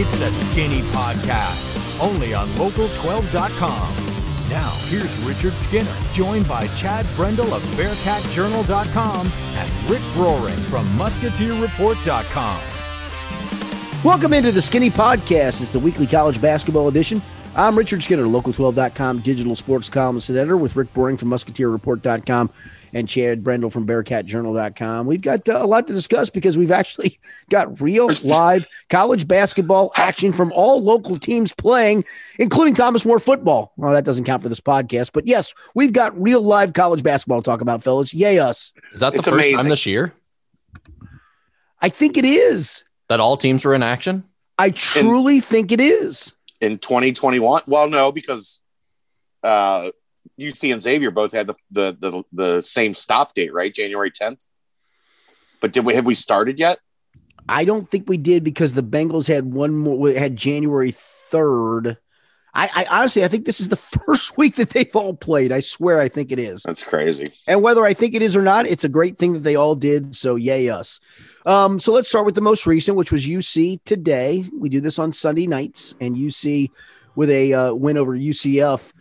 It's the Skinny Podcast, only on Local12.com. Now, here's Richard Skinner, joined by Chad Brendel of BearcatJournal.com and Rick Broering from MusketeerReport.com. Welcome into the Skinny Podcast. It's the weekly college basketball edition. I'm Richard Skinner, Local12.com digital sports columnist and editor with Rick Broering from MusketeerReport.com and Chad Brendel from BearcatJournal.com. We've got uh, a lot to discuss because we've actually got real live college basketball action from all local teams playing, including Thomas More football. Well, that doesn't count for this podcast, but yes, we've got real live college basketball to talk about, fellas. Yay, us. Is that the It's first amazing. time this year I think it is. that all teams were in action? I truly think it is. In 2021. Well, no, because uh, UC and Xavier both had the, the the the same stop date, right? January 10th. But did we have we started yet? I don't think we did because the Bengals had one more had January 3rd. I, I honestly I think this is the first week that they've all played. I swear I think it is. That's crazy. And whether I think it is or not, it's a great thing that they all did. So yay us. Um, so let's start with the most recent, which was UC today. We do this on Sunday nights, and UC with a uh, win over UCF.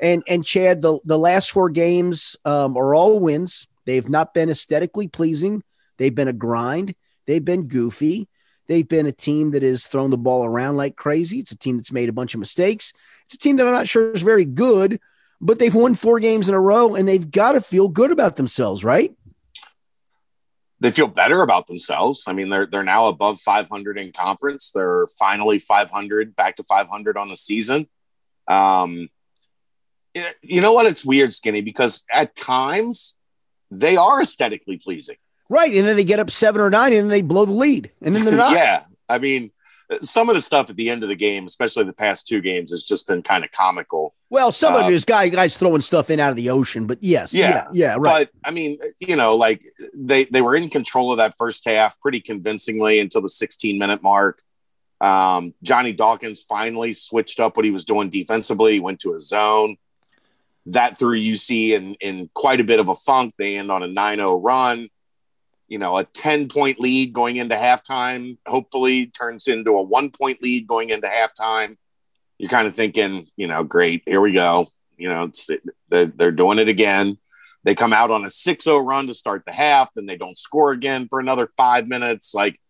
And and Chad, the the last four games um, are all wins. They've not been aesthetically pleasing. They've been a grind. They've been goofy. They've been a team that has thrown the ball around like crazy. It's a team that's made a bunch of mistakes. It's a team that I'm not sure is very good, but they've won four games in a row and they've got to feel good about themselves, right? They feel better about themselves. I mean, they're they're now above 500 in conference. They're finally 500, back to 500 on the season. Um, you know what? It's weird, Skinny, because at times they are aesthetically pleasing. Right. And then they get up seven or nine and then they blow the lead. And then they're not. yeah. I mean, some of the stuff at the end of the game, especially the past two games, has just been kind of comical. Well, some of Uh, it is guy guys throwing stuff in out of the ocean, but yes. Yeah. Yeah. Yeah. right. But I mean, you know, like they they were in control of that first half pretty convincingly until the 16 minute mark. Um, Johnny Dawkins finally switched up what he was doing defensively. He went to a zone. That threw UC in in quite a bit of a funk. They end on a 9-0 run. You know, a 10 point lead going into halftime hopefully turns into a one point lead going into halftime. You're kind of thinking, you know, great, here we go. You know, they're, they're doing it again. They come out on a 6-0 run to start the half, then they don't score again for another five minutes. Like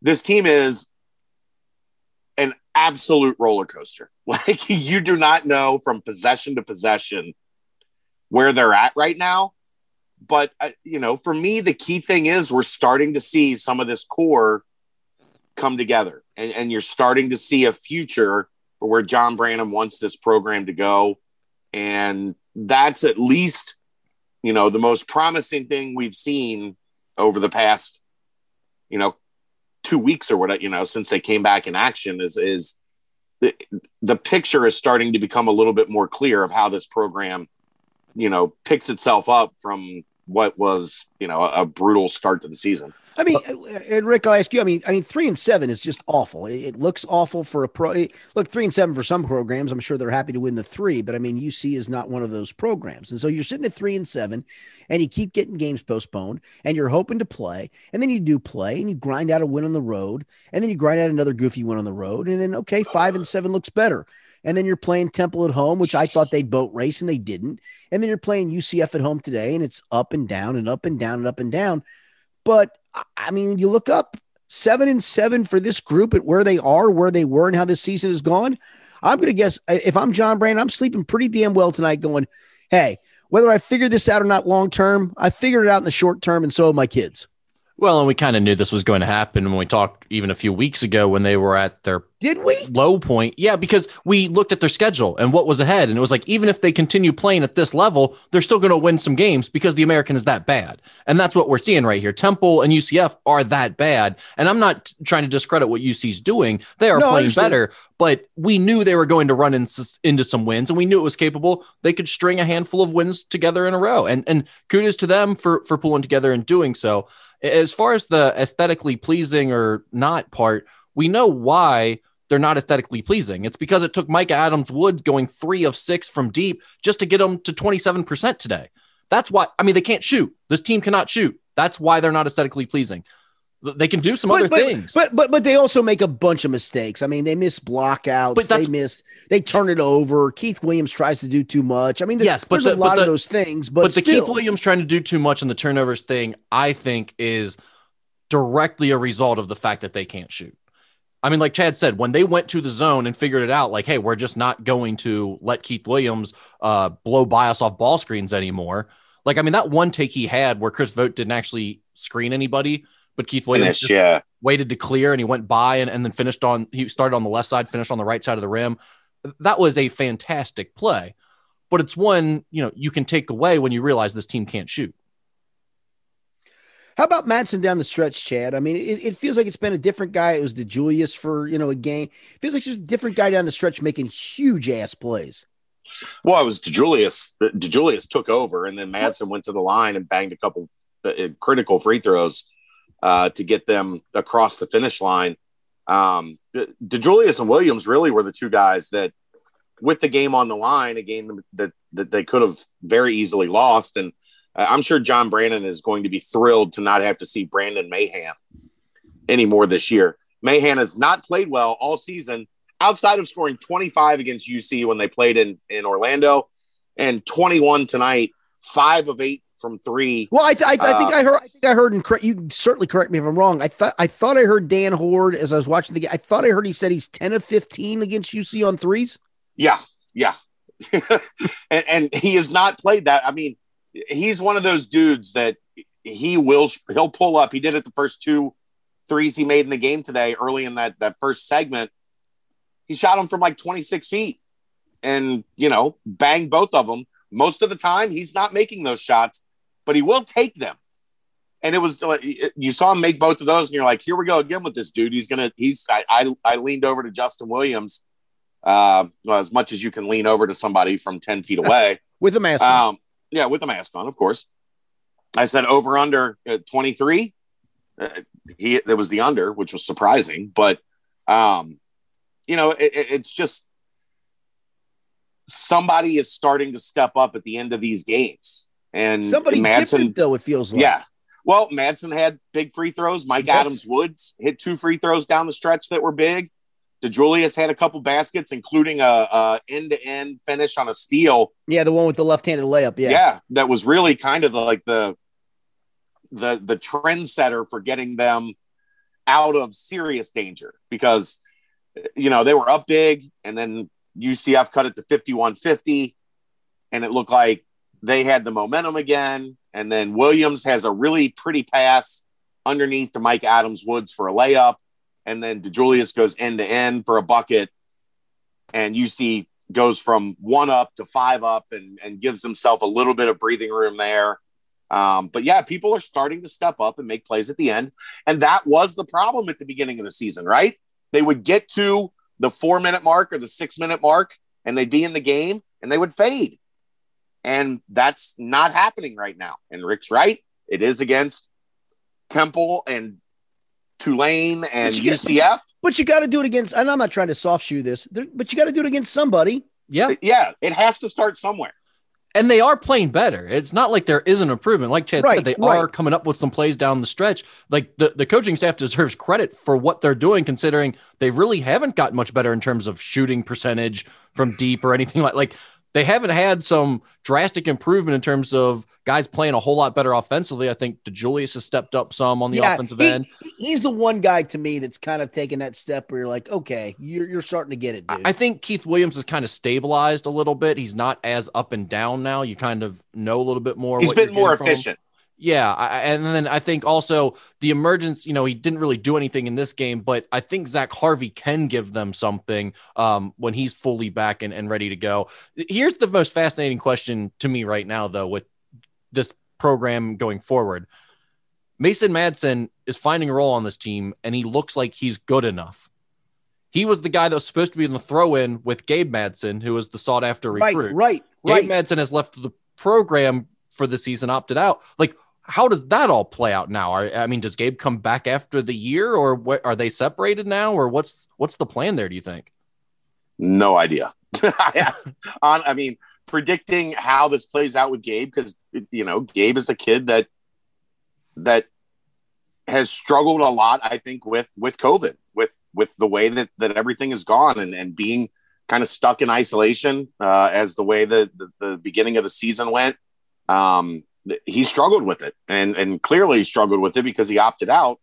this team is an absolute roller coaster. Like you do not know from possession to possession where they're at right now. But uh, you know, for me, the key thing is we're starting to see some of this core come together, and, and you're starting to see a future for where John Brannen wants this program to go, and that's at least you know the most promising thing we've seen over the past you know two weeks or what you know since they came back in action is is the, the picture is starting to become a little bit more clear of how this program you know picks itself up from what was you know a, brutal start to the season I mean, uh, uh, and uh, Rick, I'll ask you. I mean, I mean, three and seven is just awful. It, it looks awful for a pro. it- look, three and seven for some programs. I'm sure they're happy to win the three, but I mean, UC is not one of those programs. And so you're sitting at three and seven, and you keep getting games postponed, and you're hoping to play, and then you do play, and you grind out a win on the road, and then you grind out another goofy win on the road, and then okay, five and seven looks better. And then you're playing Temple at home, which I thought they'd boat race, and they didn't. And then you're playing UCF at home today, and it's up and down and up and down and up and down. But I- mean, you look up seven and seven for this group at where they are, where they were, and how this season has gone. I'm going to guess uh, if I'm John Brannen, I'm sleeping pretty damn well tonight going, hey, whether I figure this out or not long term, I figured it out in the short term, and so have my kids. Well, and we kind of knew this was going to happen when we talked even a few weeks ago when they were at their Did we? low point. Yeah, because we looked at their schedule and what was ahead. And it was like, even if they continue playing at this level, they're still going to win some games because the American is that bad. And that's what we're seeing right here. Temple and UCF are that bad. And I'm not trying to discredit what UC's doing. They are No, playing better, but we knew they were going to run in, into some wins and we knew it was capable. They could string a handful of wins together in a row. And, and kudos to them for, for pulling together and doing so. As far as the aesthetically pleasing or not part, we know why they're not aesthetically pleasing. It's because it took Mike Adams Woods going three of six from deep just to get them to 27% today. That's why, I mean, they can't shoot. This team cannot shoot. That's why they're not aesthetically pleasing. They can do some but, other but, things. But but but they also make a bunch of mistakes. I mean, they miss blockouts. They miss. They turn it over. Keith Williams tries to do too much. I mean, there- Yes, but there's the- a lot but of those things. But, but the Keith Williams trying to do too much in the turnovers thing, I think, is directly a result of the fact that they can't shoot. I mean, like Chad said, when they went to the zone and figured it out, like, hey, we're just not going to let Keith Williams uh, blow by us off ball screens anymore. Like, I mean, that one take he had where Chris Vogt didn't actually screen anybody, but Keith Williams Finish, yeah. waited to clear and he went by and, and then finished on he started on the left side finished on the right side of the rim that was a fantastic play but it's one you know you can take away when you realize this team can't shoot How about Madsen down the stretch, Chad? I mean, it, it feels like it's been a different guy. It was DeJulius for you know a game. It feels like just a different guy down the stretch making huge ass plays. Well, it was DeJulius. DeJulius took over, and then Madsen went to the line and banged a couple uh, critical free throws uh, to get them across the finish line. Um, DeJulius and Williams really were the two guys that, with the game on the line, a game that that they could have very easily lost. And uh, I'm sure John Brannen is going to be thrilled to not have to see Brandon Mahan anymore this year. Mahan has not played well all season outside of scoring 25 against UC when they played in, in Orlando and 21 tonight, five of eight from three. Well, I, th- I, th- I think Uh, I heard. I think I heard, and you certainly correct me if I'm wrong. I thought I thought I heard Dan Hoard as I was watching the game. I thought I heard he said he's 10 of 15 against UC on threes. Yeah, yeah. and, and he has not played that. I mean, he's one of those dudes that he will he'll pull up. He did it the first two threes he made in the game today, early in that that first segment. He shot them from like 26 feet, and you know, bang both of them. Most of the time, he's not making those shots, but he will take them. And it was you saw him make both of those, and you're like, here we go again with this dude. He's gonna. He's. I. I, I leaned over to Justin Williams uh, well, as much as you can lean over to somebody from 10 feet away. with a mask. um, yeah, with a mask on, of course. I said over under uh, 23. Uh, he there was the under, which was surprising, but um, you know, it, it- it's just somebody is starting to step up at the end of these games. And Somebody Madsen, though. It feels like. yeah. Well, Madsen had big free throws. Mike Yes. Adams Woods hit two free throws down the stretch that were big. DeJulius had a couple baskets, including a, a end-to-end finish on a steal. yeah, the one with the left-handed layup. Yeah, Yeah. that was really kind of the, like the the the trendsetter for getting them out of serious danger because you know they were up big and then UCF cut it to 51-50 and it looked like they had the momentum again and then Williams has a really pretty pass underneath to Mike Adams Woods for a layup and then DeJulius goes end to end for a bucket and UC goes from one up to five up and, and gives himself a little bit of breathing room there. Um, but yeah, people are starting to step up and make plays at the end. And that was the problem at the beginning of the season, right? They would get to the four minute mark or the six minute mark and they'd be in the game and they would fade. And that's not happening right now. And Rick's right. It is against Temple and Tulane and But you get- UCF. but you got to do it against. And I'm not trying to soft shoe this, but you got to do it against somebody. yeah Yeah, it has to start somewhere. and they are playing better. It's not like there isn't improvement. Like Chad Right, said, they right. are coming up with some plays down the stretch. Like the, the coaching staff deserves credit for what they're doing, considering they really haven't gotten much better in terms of shooting percentage from deep or anything like like they haven't had some drastic improvement in terms of guys playing a whole lot better offensively. I think DeJulius has stepped up some on the Yeah, offensive he- end. He's the one guy to me that's kind of taking that step where you're like, okay, you're, you're starting to get it, dude. I think Keith Williams has kind of stabilized a little bit. He's not as up and down now. You kind of know a little bit more. He's what you're been more getting from him. efficient. Yeah, I, and then I think also the emergence. You know, he didn't really do anything in this game, but I think Zach Harvey can give them something um, when he's fully back and, and ready to go. Here's the most fascinating question to me right now, though, with this program going forward. Mason Madsen is finding a role on this team, and he looks like he's good enough. He was the guy that was supposed to be in the throw-in with Gabe Madsen, who was the sought-after right, recruit. right, Gabe right. Madsen has left the program for the season, opted out. Like, how does that all play out now? Are, I mean, does Gabe come back after the year, or what? Are they separated now, or what's what's the plan there? Do you think? No idea. On, I mean, predicting how this plays out with Gabe because you know Gabe is a kid that that has struggled a lot, I think, with with COVID, with with the way that that everything has gone and and being kind of stuck in isolation uh, as the way that the, the beginning of the season went. Um, he struggled with it and and clearly struggled with it because he opted out.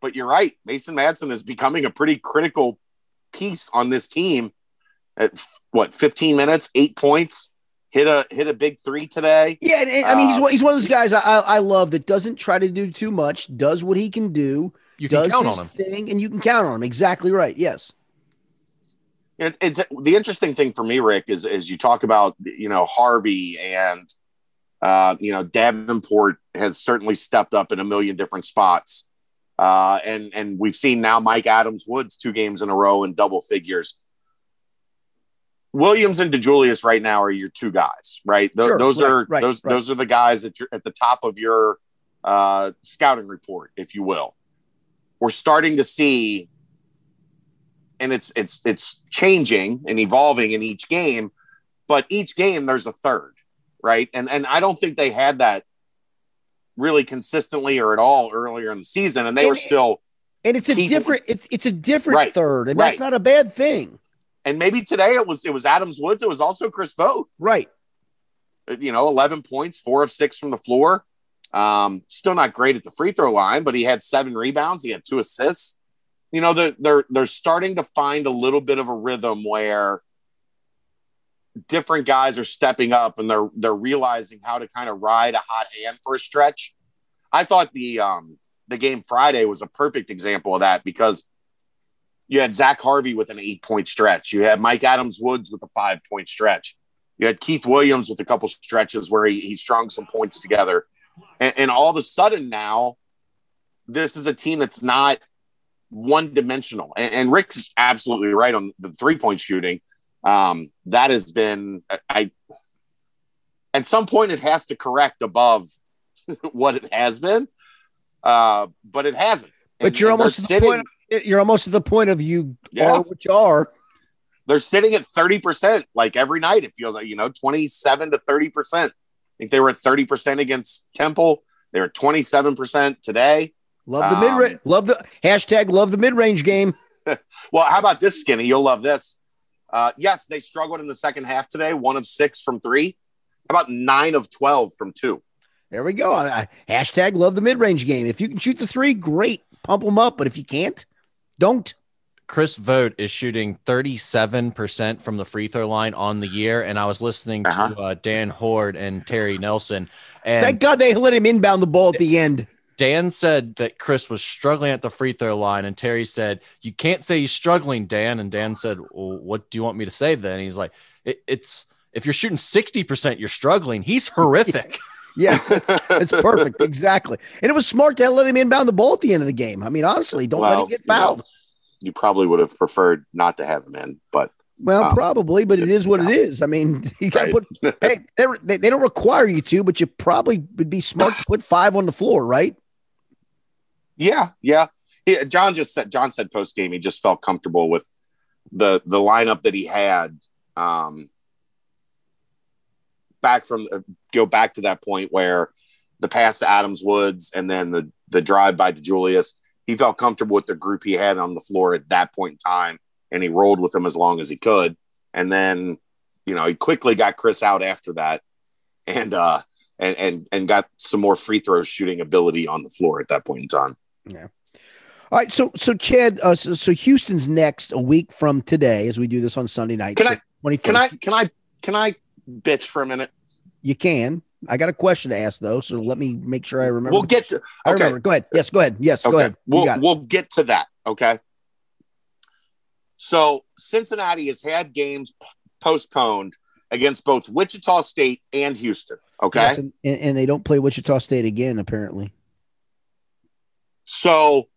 But you're right, Mason Madsen is becoming a pretty critical piece on this team. At what 15 minutes, eight points, hit a hit a big three today. Yeah, and, and, I mean he's uh, one- he's one of those guys I, I I love that doesn't try to do too much, does what he can do, You can does count his on him. thing, and you can count on him. Exactly right. Yes. It, it's the interesting thing for me, Rick, is is you talk about you know Harvey and uh, you know Davenport has certainly stepped up in a million different spots, uh, and and we've seen now Mike Adams Woods two games in a row in double figures. Williams and DeJulius right now are your two guys, right? Th- Sure, those right, are right, those right. those are the guys that you're at the top of your uh, scouting report, if you will. We're starting to see and it's it's it's changing and evolving in each game but each game there's a third right? And and i don't think they had that really consistently or at all earlier in the season and they And- were still And it's a different it's it's a different Right, third, and that's not a bad thing. and maybe today it was it was adams woods it was also chris vogt. Right. you know 11 points four of six from the floor. Um still not great at the free throw line but he had seven rebounds he had two assists. You know they're they're they're starting to find a little bit of a rhythm where different guys are stepping up and they're they're realizing how to kind of ride a hot hand for a stretch i thought the um the game friday was a perfect example of that because you had zach harvey with an eight point stretch you had mike adams woods with a five point stretch you had Keith Williams with a couple stretches where he, he strung some points together. And, and all of a sudden now, this is a team that's not one dimensional. And, and Rick's absolutely right on the three point shooting. Um, that has been, I, at some point, it has to correct above what it has been, uh, but it hasn't. But And- you're and almost sitting, point you're almost to the point of you Yeah. are what you are. they're sitting at 30% like every night it feels like you know 27 to 30% i think they were at 30% against temple they were 27% today Love the Um, mid range. Love the hashtag love the mid range game. well how about this skinny you'll love this uh, yes they struggled in the second half today one of six from three how about nine of 12 from two There we go. I- I- hashtag love the mid range game. If you can shoot the three, great. Pump them up. But if you can't, don't. Chris Vogt is shooting 37% from the free throw line on the year. And I was listening to Uh-huh. uh, Dan Hoard and Terry Nelson. And Thank God they let him inbound the ball at the end. Dan said that Chris was struggling at the free throw line, and Terry said, "You can't say he's struggling, Dan." And Dan said, "Well, what do you want me to say then?" And he's like, it, "It's if you're shooting sixty percent, you're struggling. He's horrific." Yes, it's, it's perfect. Exactly. And it was smart to let him inbound the ball at the end of the game. I mean, honestly, don't let Well, him get you know, fouled. you probably would have preferred not to have him in but Well, um, probably, but it is what it is. I mean, you got to Right. put. hey, they, they, they don't require you to, but you probably would be smart to put five on the floor, right? Yeah, yeah. He, John just said John said post game he just felt comfortable with the the lineup that he had. Um, back from uh, go back to that point where the pass to Adams Woods and then the the drive by DeJulius. He felt comfortable with the group he had on the floor at that point in time, and he rolled with them as long as he could. And then, you know, he quickly got Chris out after that, and uh, and and and got some more free throw shooting ability on the floor at that point in time. All right, so so Chad, uh, so, so Houston's next a week from today, as we do this on Sunday night. Can so I- 21st. Can I can I can I bitch for a minute? You can. I got a question to ask though, so let me make sure I remember. We'll get to I remember. Go ahead. Yes, go ahead. Yes, go ahead. We'll we'll get to that. Okay. So Cincinnati has had games p- postponed against both Wichita State and Houston. Okay. Yes, and, and they don't play Wichita State again, apparently. So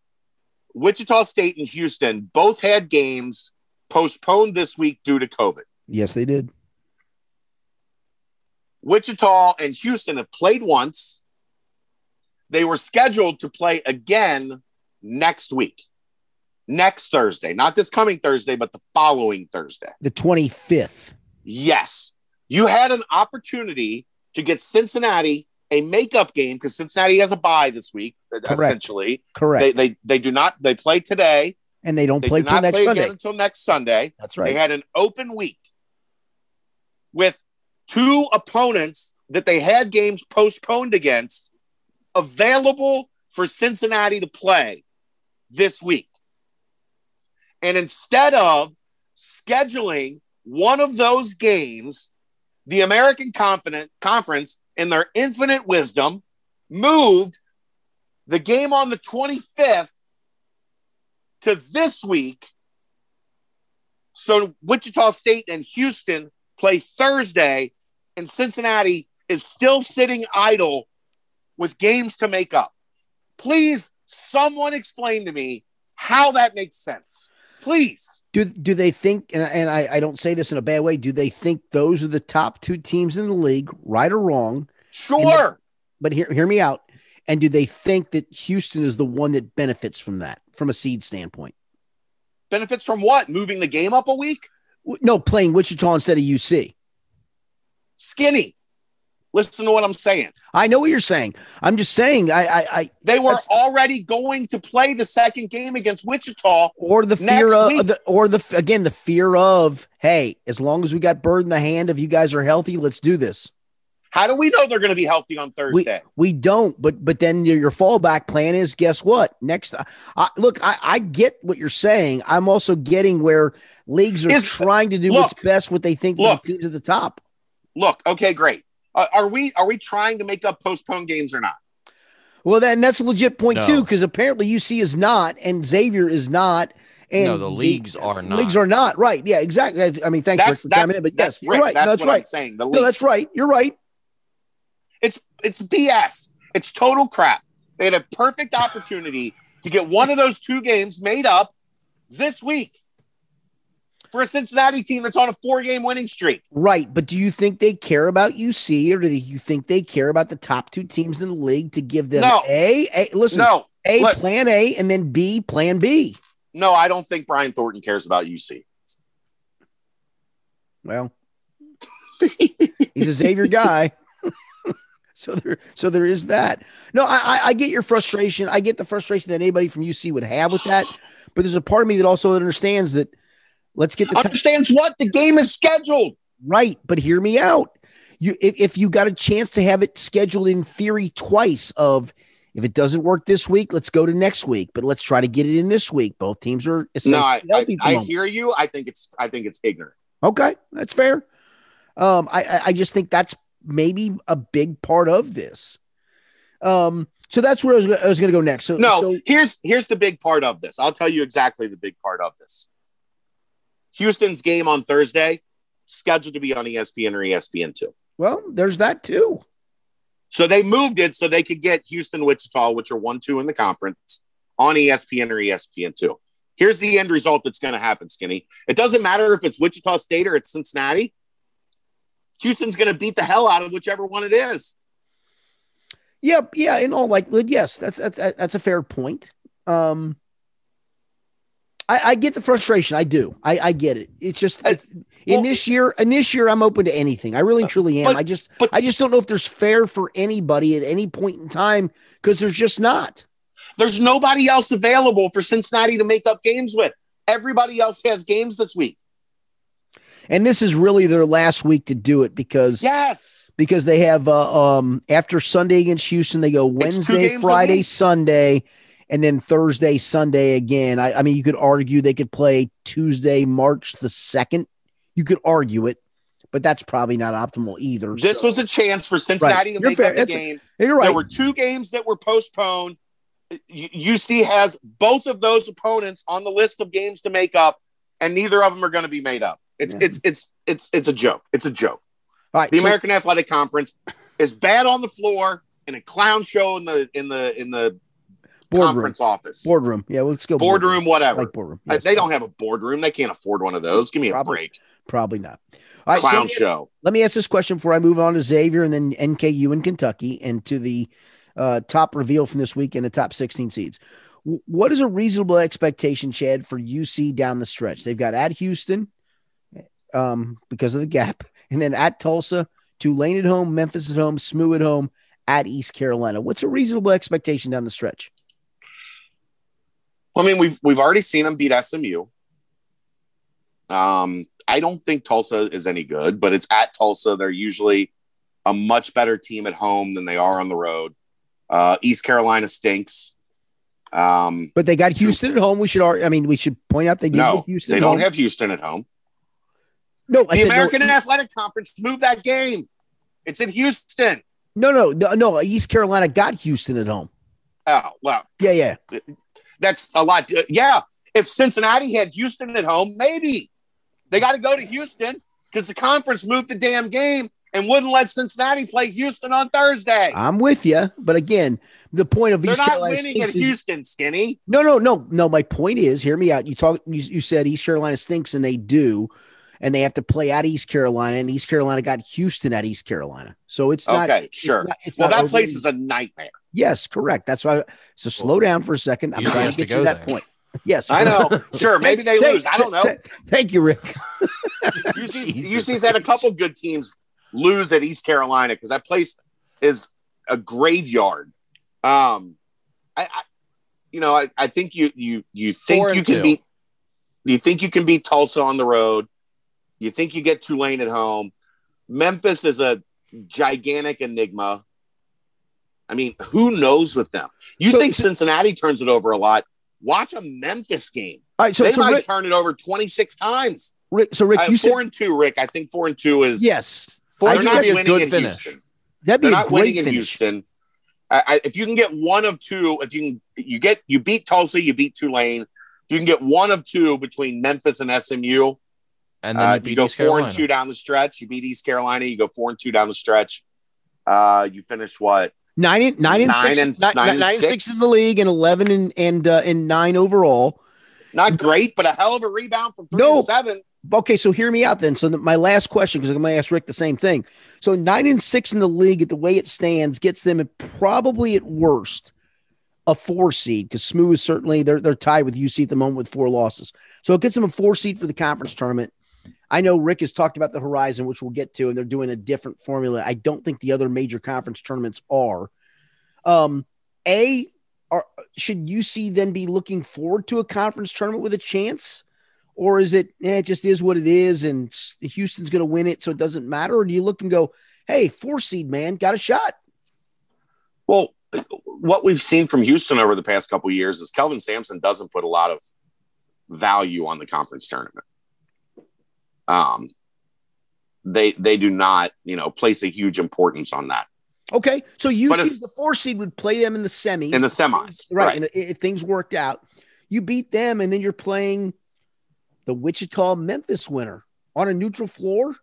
Wichita State and Houston both had games postponed this week due to COVID. Yes, they did. Wichita and Houston have played once. They were scheduled to play again next week, next Thursday, not this coming Thursday, but the following Thursday. The 25th. Yes, you had an opportunity to get Cincinnati a makeup game because Cincinnati has a bye this week. Essentially, correct. They, they they do not. They play today, and they don't they play do till next play Sunday. again until next Sunday. That's right. They had an open week with two opponents that they had games postponed against available for Cincinnati to play this week. And instead of scheduling one of those games, the American Confident Conference, in their infinite wisdom, moved the game on the 25th to this week. So Wichita State and Houston play Thursday, and Cincinnati is still sitting idle with games to make up. Please, someone explain to me how that makes sense. Please. Do do they think? And, and I, I don't say this in a bad way. Do they think those are the top two teams in the league, right or wrong? Sure. But hear hear me out. And do they think that Houston is the one that benefits from that, from a seed standpoint? Benefits from what? Moving the game up a week? No, playing Wichita instead of UC. Skinny. Listen to what I'm saying. I know what you're saying. I'm just saying. I, I, I They were That's- already going to play the second game against Wichita. or the fear Next of, week. the, or the again the fear of hey, as long as we got bird in the hand, if you guys are healthy, let's do this. How do we know they're going to be healthy on Thursday? we don't, but but then your, your fallback plan is guess what? Next, I, look, I, I get what you're saying. I'm also getting where leagues are Is- trying to do look, what's best, what they think look. the teams at the top. Look, okay, great. Uh, are we are we trying to make up postponed games or not? Well, then that's a legit point No. too, because apparently UC is not, and Xavier is not, and no, the leagues are not. Leagues are not right. Yeah, exactly. I- I mean, thanks That's for that's, chiming in, but that's yes, you're Rick, right. That's, No, that's what right. I'm saying. The No, that's right. You're right. it's it's BS. It's total crap. They had a perfect opportunity to get one of those two games made up this week for a Cincinnati team that's on a four game winning streak. Right, but do you think they care about UC, or do you think they care about the top two teams in the league to give them No. a, a listen, No, a look. plan A, and then B plan B? no, I don't think Brian Thornton cares about UC. Well, he's a Xavier guy. so there, so there is that. No, I, I, I get your frustration. I get the frustration that anybody from UC would have with that. But there's a part of me that also understands that. Let's get the Understands what the game is scheduled. right. But hear me out. You, if, if you got a chance to have it scheduled in theory twice, of if it doesn't work this week, let's go to next week. But let's try to get it in this week. Both teams are No, I, I, healthy at the I hear you. I think it's I think it's ignorant. Okay, that's fair. Um, I, I just think that's maybe a big part of this. Um, so that's where I was, I was going to go next. So No, so, here's here's the big part of this. I'll tell you exactly the big part of this. Houston's game on Thursday scheduled to be on ESPN or ESPN two. well, there's that too. So they moved it so they could get Houston, Wichita, which are one two in the conference, on ESPN or ESPN two. Here's the end result that's going to happen, Skinny. It doesn't matter if it's Wichita State or it's Cincinnati. Houston's going to beat the hell out of whichever one it is. Yep, yeah. In all likelihood, yes, that's that's, that's a fair point. Um, I, I get the frustration. I do. I, I get it. It's just I- it's, in this year. In this year, I'm open to anything. I really truly am. But- I just but- I just don't know if there's fair for anybody at any point in time because there's just not. There's nobody else available for Cincinnati to make up games with. Everybody else has games this week. And this is really their last week to do it because Yes. because they have uh, um after Sunday against Houston, they go Wednesday, Friday. Sunday, and then Thursday, Sunday again. I, I mean, you could argue they could play Tuesday, March the second. You could argue it, but that's probably not optimal either. This So- was a chance for Cincinnati Right. to You're make fair. up the That's- game. you're right. There were two games that were postponed. UC has both of those opponents on the list of games to make up, and neither of them are going to be made up. It's Yeah. it's it's it's it's a joke. It's a joke. All right, The so- American Athletic Conference is bad on the floor and a clown show in the in the in the boardroom, conference office, boardroom. Yeah, let's go boardroom, I whatever. like boardroom. Yes. they don't have a boardroom. They can't afford one of those. Give me a break. probably not. All right, so Clown let me ask- show. let me ask this question before I move on to Xavier and then NKU in Kentucky and to the uh, top reveal from this week and the top 16 seeds. W- What is a reasonable expectation, Chad, for UC down the stretch? They've got at Houston um, because of the gap, and then at Tulsa, Tulane at home, Memphis at home, SMU at home, at East Carolina. What's a reasonable expectation down the stretch? Well, I mean, we've we've already seen them beat SMU. Um, I don't think Tulsa is any good, but it's at Tulsa. They're usually a much better team at home than they are on the road. Uh, East Carolina stinks. Um, but they got Houston at home. We should, I mean, we should point out they no, Houston. They don't home. have Houston at home. No, the American no. Athletic Conference moved that game. It's in Houston. No, no, no, no. East Carolina got Houston at home. Oh well, yeah, yeah. That's a lot. Uh, yeah, if Cincinnati had Houston at home, maybe they got to go to Houston because the conference moved the damn game and wouldn't let Cincinnati play Houston on Thursday. I'm with you, but again, the point of They're East not Carolina winning at Houston, Skinny. No, no, no, no. My point is, hear me out. You talk. You, you said East Carolina stinks, and they do and they have to play at East Carolina, and East Carolina got Houston at East Carolina. So it's not okay. Sure. It's not, it's well, not that place is a nightmare. Yes, correct. That's why. So slow down for a second. I'm trying to get to, to that there. point. Yes, I know. Sure, maybe they lose. I don't know. Thank you, Rick. UC's, UC's had a couple good teams lose at East Carolina because that place is a graveyard. Um, I, I you know, I, I think you you you think you can two. beat. You think you can beat Tulsa on the road? You think you get Tulane at home. Memphis is a gigantic enigma. I mean, who knows with them? You so, think Cincinnati turns it over a lot? Watch a Memphis game. All right, so they so might Rick, turn it over twenty six times. Rick, so Rick, uh, you four said, and two. Rick, I think four and two is yes. Four they're not be a good finish. Houston. That'd be they're a not great winning in. Houston. I, I, if you can get one of two, if you can, you get you beat Tulsa, you beat Tulane. You can get one of two between Memphis and SMU, and then uh, you, you go East four Carolina. and two down the stretch. You beat East Carolina. You go four and two down the stretch. Uh, you finish what? Nine and nine and Nine six, and- nine- nine and nine six? six in the league, and eleven and and uh, and nine overall. Not great, but a hell of a rebound from three No. and seven. Okay, so hear me out then. So the, my last question, because I'm going to ask Rick the same thing. So nine and six in the league, at the way it stands, gets them at probably at worst a four seed because Smooth is certainly they're they're tied with UC at the moment with four losses. So it gets them a four seed for the conference tournament. I know Rick has talked about the Horizon, which we'll get to, and they're doing a different formula. I don't think the other major conference tournaments are. Um, a are should UC then be looking forward to a conference tournament with a chance? Or is it, eh, it just is what it is and Houston's going to win it, so it doesn't matter? Or do you look and go, hey, four seed, man, got a shot? Well, what we've seen from Houston over the past couple years is Kelvin Sampson doesn't put a lot of value on the conference tournament. Um, they they do not, you know, place a huge importance on that Okay, so you see the four seed, would play them in the semis. in the semis, right? right? And if things worked out, you beat them, and then you're playing the Wichita Memphis winner on a neutral floor.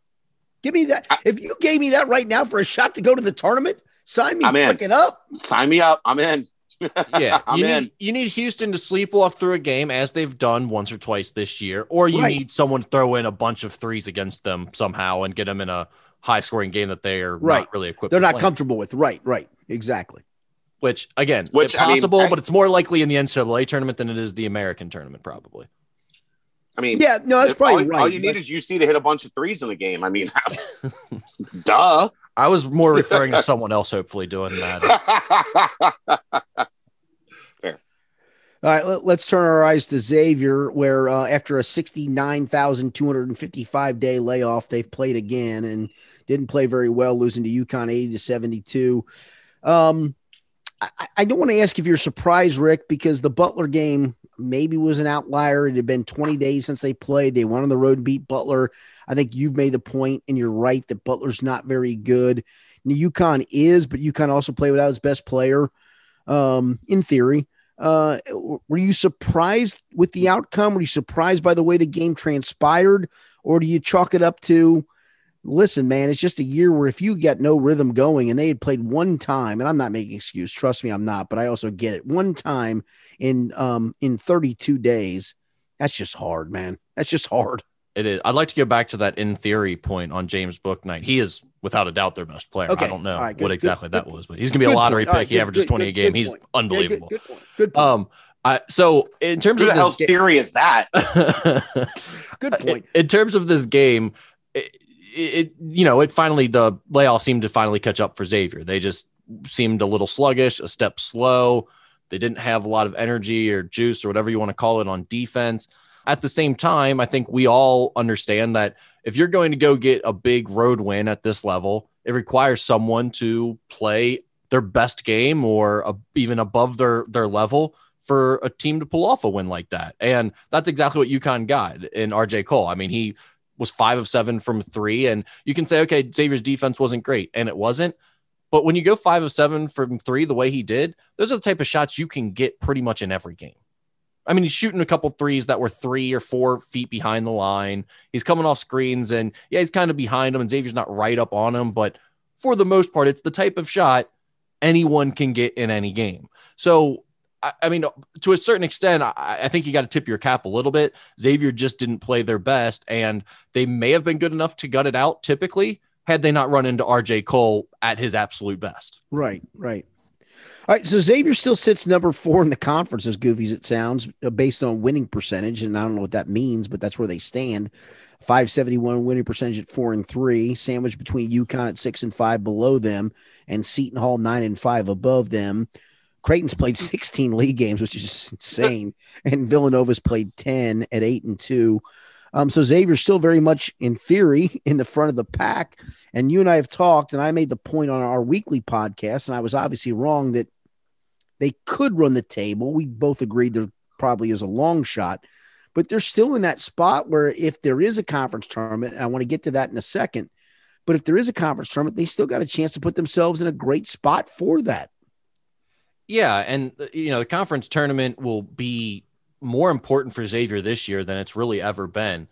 Give me that. I- if you gave me that right now for a shot to go to the tournament, sign me I'm in. up. Sign me up. I'm in. Yeah, you in. need you need Houston to sleepwalk through a game as they've done once or twice this year, or you Right. need someone to throw in a bunch of threes against them somehow and get them in a high scoring game that they are Right. not really equipped. They're to not play. comfortable with. Right, right, exactly. Which again, Which, it's I mean, possible, I- but it's more likely in the NCAA tournament than it is the American tournament, probably. I mean, Yeah, no, that's probably all, right. all you need but- is UC to hit a bunch of threes in the game. I mean, duh. I was more referring to someone else hopefully doing that. All right, let, us turn our eyes to Xavier, where uh, after a 69,255 day layoff, they've played again and didn't play very well, losing to UConn 80 to 72. Um, I, I don't want to ask if you're surprised, Rick, because the Butler game maybe was an outlier. It had been 20 days since they played. They went on the road and beat Butler. I think you've made the point, and you're right, that Butler's not very good. Now, UConn is, but UConn also played without its best player, um, in theory. Uh, were you surprised with the outcome? Were you surprised by the way the game transpired, or do you chalk it up to, listen, man, it's just a year where if you get no rhythm going, and they had played one time, and I'm not making excuse, trust me, I'm not, but I also get it, one time in um in 32 days, that's just hard, man. That's just hard. It is. I'd like to go back to that in theory point on James Bouknight. He is without a doubt their best player. Okay. I don't know All right, good, what exactly good- that was, but he's gonna be a lottery point. Pick. right, he good, averages good, 20 a game. He's point. Yeah, good- unbelievable. good point. Good point. Um, I so in terms Who of the hell's this, theory is that? good point. in, in terms of this game, it, it you know it finally the layoff seemed to finally catch up for Xavier. They just seemed a little sluggish, a step slow. They didn't have a lot of energy or juice or whatever you want to call it on defense. At the same time, I think we all understand that if you're going to go get a big road win at this level, it requires someone to play their best game or a, even above their their level for a team to pull off a win like that. And that's exactly what UConn got in RJ Cole. I mean, he was five of seven from three, and you can say, okay, Xavier's defense wasn't great, and it wasn't. But when you go five of seven from three the way he did, those are the type of shots you can get pretty much in every game. I mean, he's shooting a couple threes that were three or four feet behind the line. He's coming off screens, and yeah, he's kind of behind him, and Xavier's not right up on him. But for the most part, it's the type of shot anyone can get in any game. So, I, I mean, to a certain extent, I, I think you got to tip your cap a little bit. Xavier just didn't play their best, and they may have been good enough to gut it out typically had they not run into RJ Cole at his absolute best. Right, right. All right, so Xavier still sits number four in the conference, as goofy as it sounds, uh, based on winning percentage, and I don't know what that means, but that's where they stand. Five seventy one winning percentage at four and three, sandwiched between UConn at six and five below them, and Seton Hall nine and five above them. Creighton's played sixteen league games, which is just insane, and Villanova's played ten at eight and two. Um, so Xavier's still very much in theory in the front of the pack. And you and I have talked, and I made the point on our weekly podcast, and I was obviously wrong that they could run the table. We both agreed there probably is a long shot, but they're still in that spot where if there is a conference tournament, and I want to get to that in a second, but if there is a conference tournament, they still got a chance to put themselves in a great spot for that. Yeah, and you know the conference tournament will be more important for Xavier this year than it's really ever been.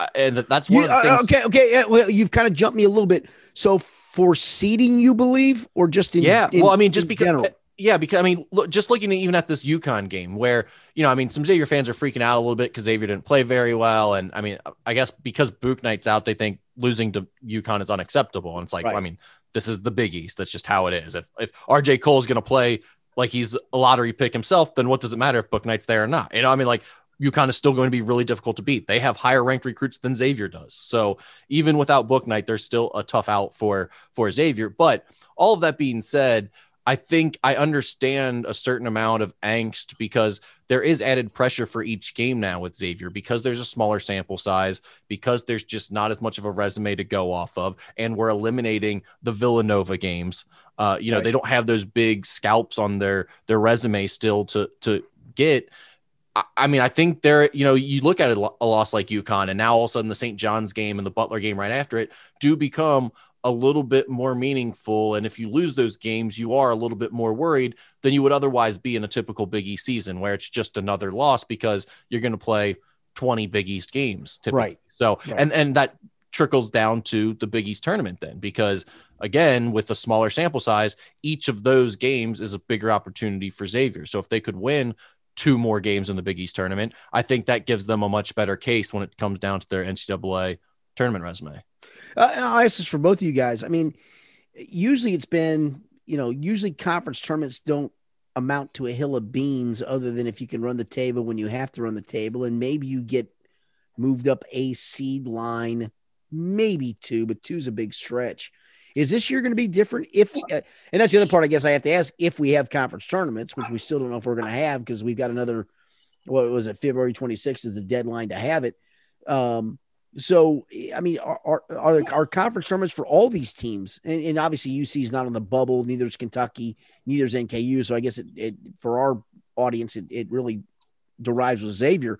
Uh, and that's one yeah, of the things. Uh, okay, okay. Yeah, well, you've kind of jumped me a little bit. So for seeding, you believe, or just in yeah? In, well, I mean, just because. General? Yeah, because I mean, look, just looking at, even at this UConn game, where you know, I mean, some Xavier fans are freaking out a little bit because Xavier didn't play very well, and I mean, I guess because Bouknight's out, they think losing to UConn is unacceptable, and it's like, right. well, I mean, this is the Big East. That's just how it is. If if RJ Cole is going to play like he's a lottery pick himself, then what does it matter if Bouknight's there or not? You know, I mean, like UConn is still going to be really difficult to beat. They have higher ranked recruits than Xavier does. So even without Bouknight, there's still a tough out for for Xavier. But all of that being said, I think I understand a certain amount of angst because there is added pressure for each game now with Xavier because there's a smaller sample size, because there's just not as much of a resume to go off of, and we're eliminating the Villanova games. Uh, you know, right. they don't have those big scalps on their their resume still to to get. I mean, I think there, you know, you look at a loss like UConn, and now all of a sudden the St. John's game and the Butler game right after it do become a little bit more meaningful. And if you lose those games, you are a little bit more worried than you would otherwise be in a typical Big East season where it's just another loss because you're going to play 20 Big East games. Typically. Right. So, right. and, and that trickles down to the Big East tournament then, because again, with a smaller sample size, each of those games is a bigger opportunity for Xavier. So if they could win two more games in the Big East tournament, I think that gives them a much better case when it comes down to their NCAA tournament resume. Uh, I'll ask this for both of you guys. I mean, usually it's been, you know, usually conference tournaments don't amount to a hill of beans other than if you can run the table when you have to run the table and maybe you get moved up a seed line, maybe two, but two's a big stretch. Is this year going to be different? If uh, and that's the other part, I guess I have to ask if we have conference tournaments, which we still don't know if we're going to have because we've got another. What was it? February 26th is the deadline to have it. Um, so eh, I mean, are are are, are conference tournaments for all these teams? And, and, obviously UC is not on the bubble. Neither is Kentucky. Neither is NKU. So I guess it, it for our audience, it, it really derives with Xavier.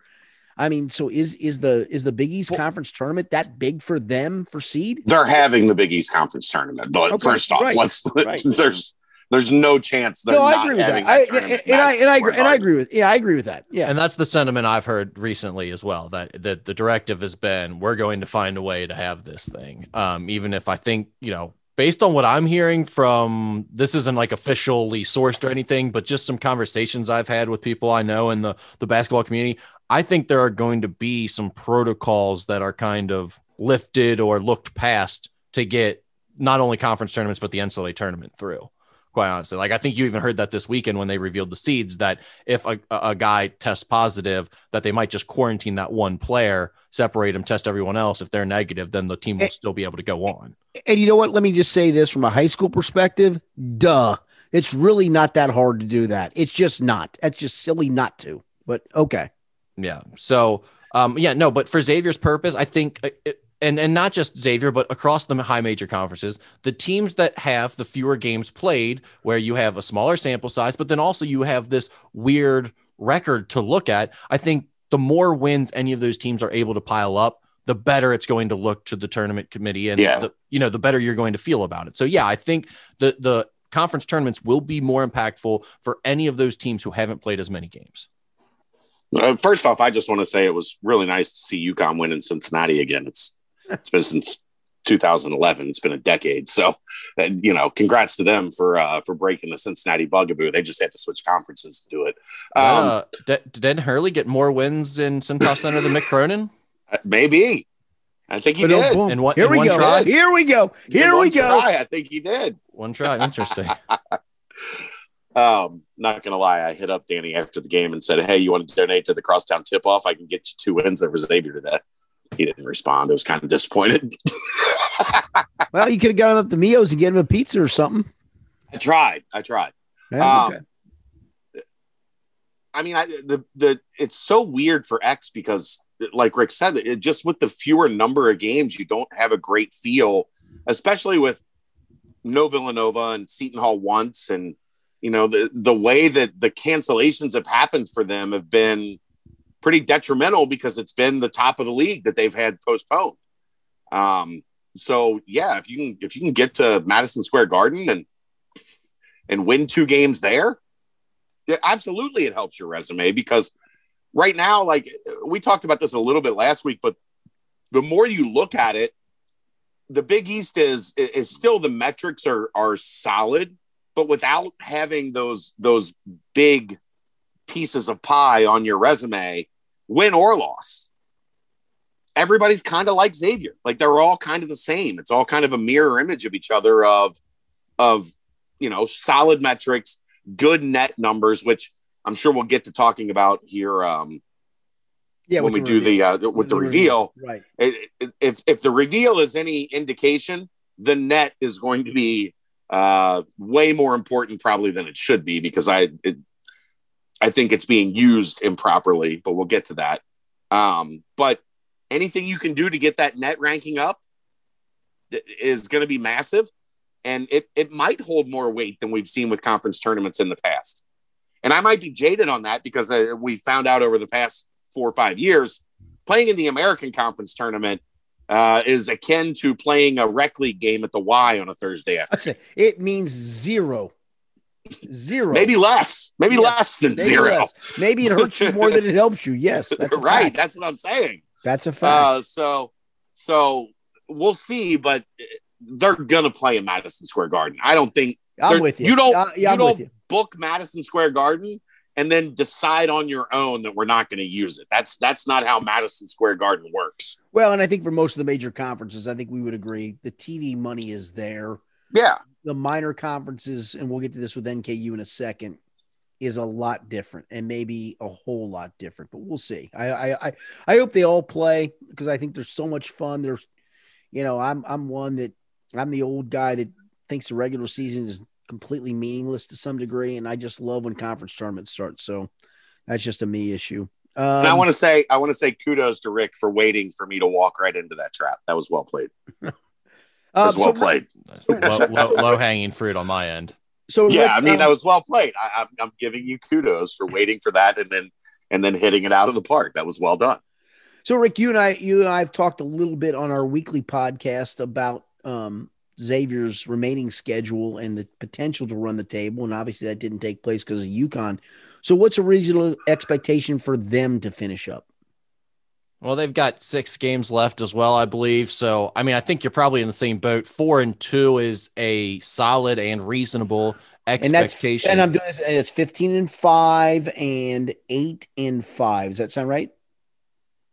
I mean, so is is the is the Big East well, conference tournament that big for them for seed? They're having the Big East conference tournament. But okay, first off, right, let's right. there's there's no chance they're no, I agree with that. I, and, and I and I agree, and I agree with yeah, I agree with that. Yeah, and that's the sentiment I've heard recently as well. That that the directive has been we're going to find a way to have this thing. Um, even if I think you know based on what I'm hearing from this isn't like officially sourced or anything, but just some conversations I've had with people I know in the the basketball community. I think there are going to be some protocols that are kind of lifted or looked past to get not only conference tournaments but the NCAA tournament through. Quite honestly. Like I think you even heard that this weekend when they revealed the seeds that if a, a guy tests positive, that they might just quarantine that one player, separate him, test everyone else. If they're negative, then the team will And- still be able to go on. And you know what? Let me just say this from a high school perspective. Duh. It's really not that hard to do that. It's just not. That's just silly not to. But okay. Yeah. So, um, yeah, no, but for Xavier's purpose, I think, uh, it, and and not just Xavier, but across the high major conferences, the teams that have the fewer games played, where you have a smaller sample size, but then also you have this weird record to look at. I think the more wins any of those teams are able to pile up, the better it's going to look to the tournament committee, and Yeah. the, you know the better you're going to feel about it. So yeah, I think the the conference tournaments will be more impactful for any of those teams who haven't played as many games. Uh, first off, I just want to say it was really nice to see UConn win in Cincinnati again. It's it's been since 2011. It's been a decade. So, and, you know, congrats to them for uh, for breaking the Cincinnati bugaboo. They just had to switch conferences to do it. Um, uh, did, did Hurley get more wins in Cintas Center than Mick Cronin? maybe. I think he But did. boom. In one- Here in we one go. try? Here we go. Here we go. try, I think he did. One try. Interesting. Um, not gonna lie, I hit up Danny after the game and said, "Hey, you want to donate to the Crosstown Tip Off? I can get you two wins over Xavier today." He didn't respond. I was kind of disappointed. Well, you could have him up to Mio's and get him a pizza or something. I tried. I tried. Yeah, Um, okay. I mean, I, the the it's so weird for X because, like Rick said, it just with the fewer number of games, you don't have a great feel, especially with no Villanova and Seton Hall once, and you know the the way that the cancellations have happened for them have been pretty detrimental because it's been the top of the league that they've had postponed. Um, so yeah, if you can if you can get to Madison Square Garden and and win two games there, absolutely it helps your resume because right now, like we talked about this a little bit last week, but the more you look at it, the Big East is is still the metrics are are solid, but without having those those big pieces of pie on your resume, win or loss. Everybody's kind of like Xavier. Like they're all kind of the same. It's all kind of a mirror image of each other of of you know solid metrics, good net numbers, which I'm sure we'll get to talking about here um, yeah, when we do the uh, with the reveal. Right. It- it- If if the reveal is any indication, the net is going to be uh, way more important probably than it should be because I it, I think it's being used improperly, but we'll get to that. Um, but anything you can do to get that net ranking up is going to be massive, and it it might hold more weight than we've seen with conference tournaments in the past. And I might be jaded on that because uh, we found out over the past four or five years playing in the American Conference tournament uh, is akin to playing a rec league game at the Y on a Thursday afternoon. it means zero. Zero. Maybe less, maybe Yeah, less than Maybe zero. less. Maybe it hurts you more than it helps you. Yes, that's right. fact. That's what I'm saying. That's a fact. Uh, so, so we'll see, but they're gonna play in Madison Square Garden. I don't think I'm with you. you don't- Uh, yeah, you don't- you. book Madison Square Garden and then decide on your own that we're not going to use it. That's that's not how Madison Square Garden works. Well, and I think for most of the major conferences, I think we would agree the TV money is there. Yeah, The minor conferences, and we'll get to this with NKU in a second, is a lot different and maybe a whole lot different. But we'll see. I I I, I hope they all play because I think there's so much fun. There's, you know, I'm I'm one that I'm the old guy that thinks the regular season is completely meaningless to some degree, and I just love when conference tournaments start. So that's just a me issue. Um, and I want to say I want to say kudos to Rick for waiting for me to walk right into that trap. That was well played. That uh, was well so- played. low, low, low hanging fruit on my end. So Yeah, Rick, I mean um, that was well played. I, I'm, I'm giving you kudos for waiting for that and then and then hitting it out of the park. That was well done. So, Rick, you and I, you and I have talked a little bit on our weekly podcast about um, Xavier's remaining schedule and the potential to run the table, and obviously that didn't take place because of UConn. So, what's a reasonable expectation for them to finish up? Well, they've got six games left as well, I believe. So, I mean, I think you're probably in the same boat. Four and two is a solid and reasonable And that's expectation. and I'm doing this. It's fifteen and five and eight and five. Does that sound right?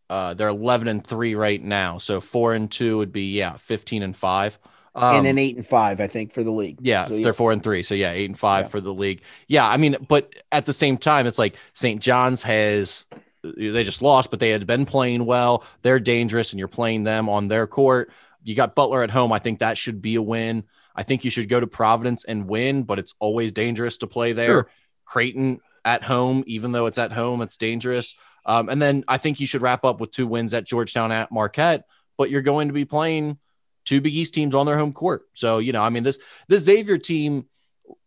uh, they're 11 and three right now. So four and two would be, yeah, 15 and five. Um, and then eight and five, I think, for the league. Yeah, So, they're four and three. So yeah, eight and five Yeah. for the league. Yeah, I mean, but at the same time, it's like St. John's has they just lost, but they had been playing well. They're dangerous, and you're playing them on their court. You got Butler at home. I think that should be a win. I think you should go to Providence and win, but it's always dangerous to play there. Sure. Creighton at home, even though it's at home, it's dangerous. Um, and then I think you should wrap up with two wins at Georgetown at Marquette, but you're going to be playing two Big East teams on their home court. So, you know, I mean, this this Xavier team,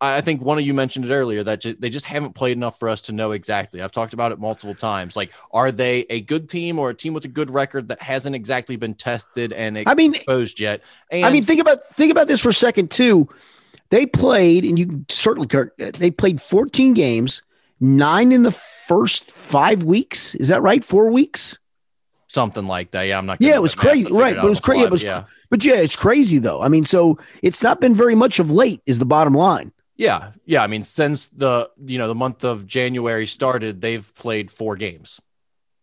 I think one of you mentioned it earlier that ju- they just haven't played enough for us to know exactly. I've talked about it multiple times. Like, are they a good team or a team with a good record that hasn't exactly been tested and I mean, exposed yet? And I mean, think about think about this for a second too. They played, and you certainly. They played 14 games, nine in the first five weeks. Is that right? Four weeks. Something like that. Yeah, I'm not. Yeah, it was with math to crazy, right? it But it was crazy. fly, It was, but yeah. but yeah, it's crazy though. I mean, so it's not been very much of late. Is the bottom line? Yeah, yeah. I mean, since the you know the month of January started, they've played four games.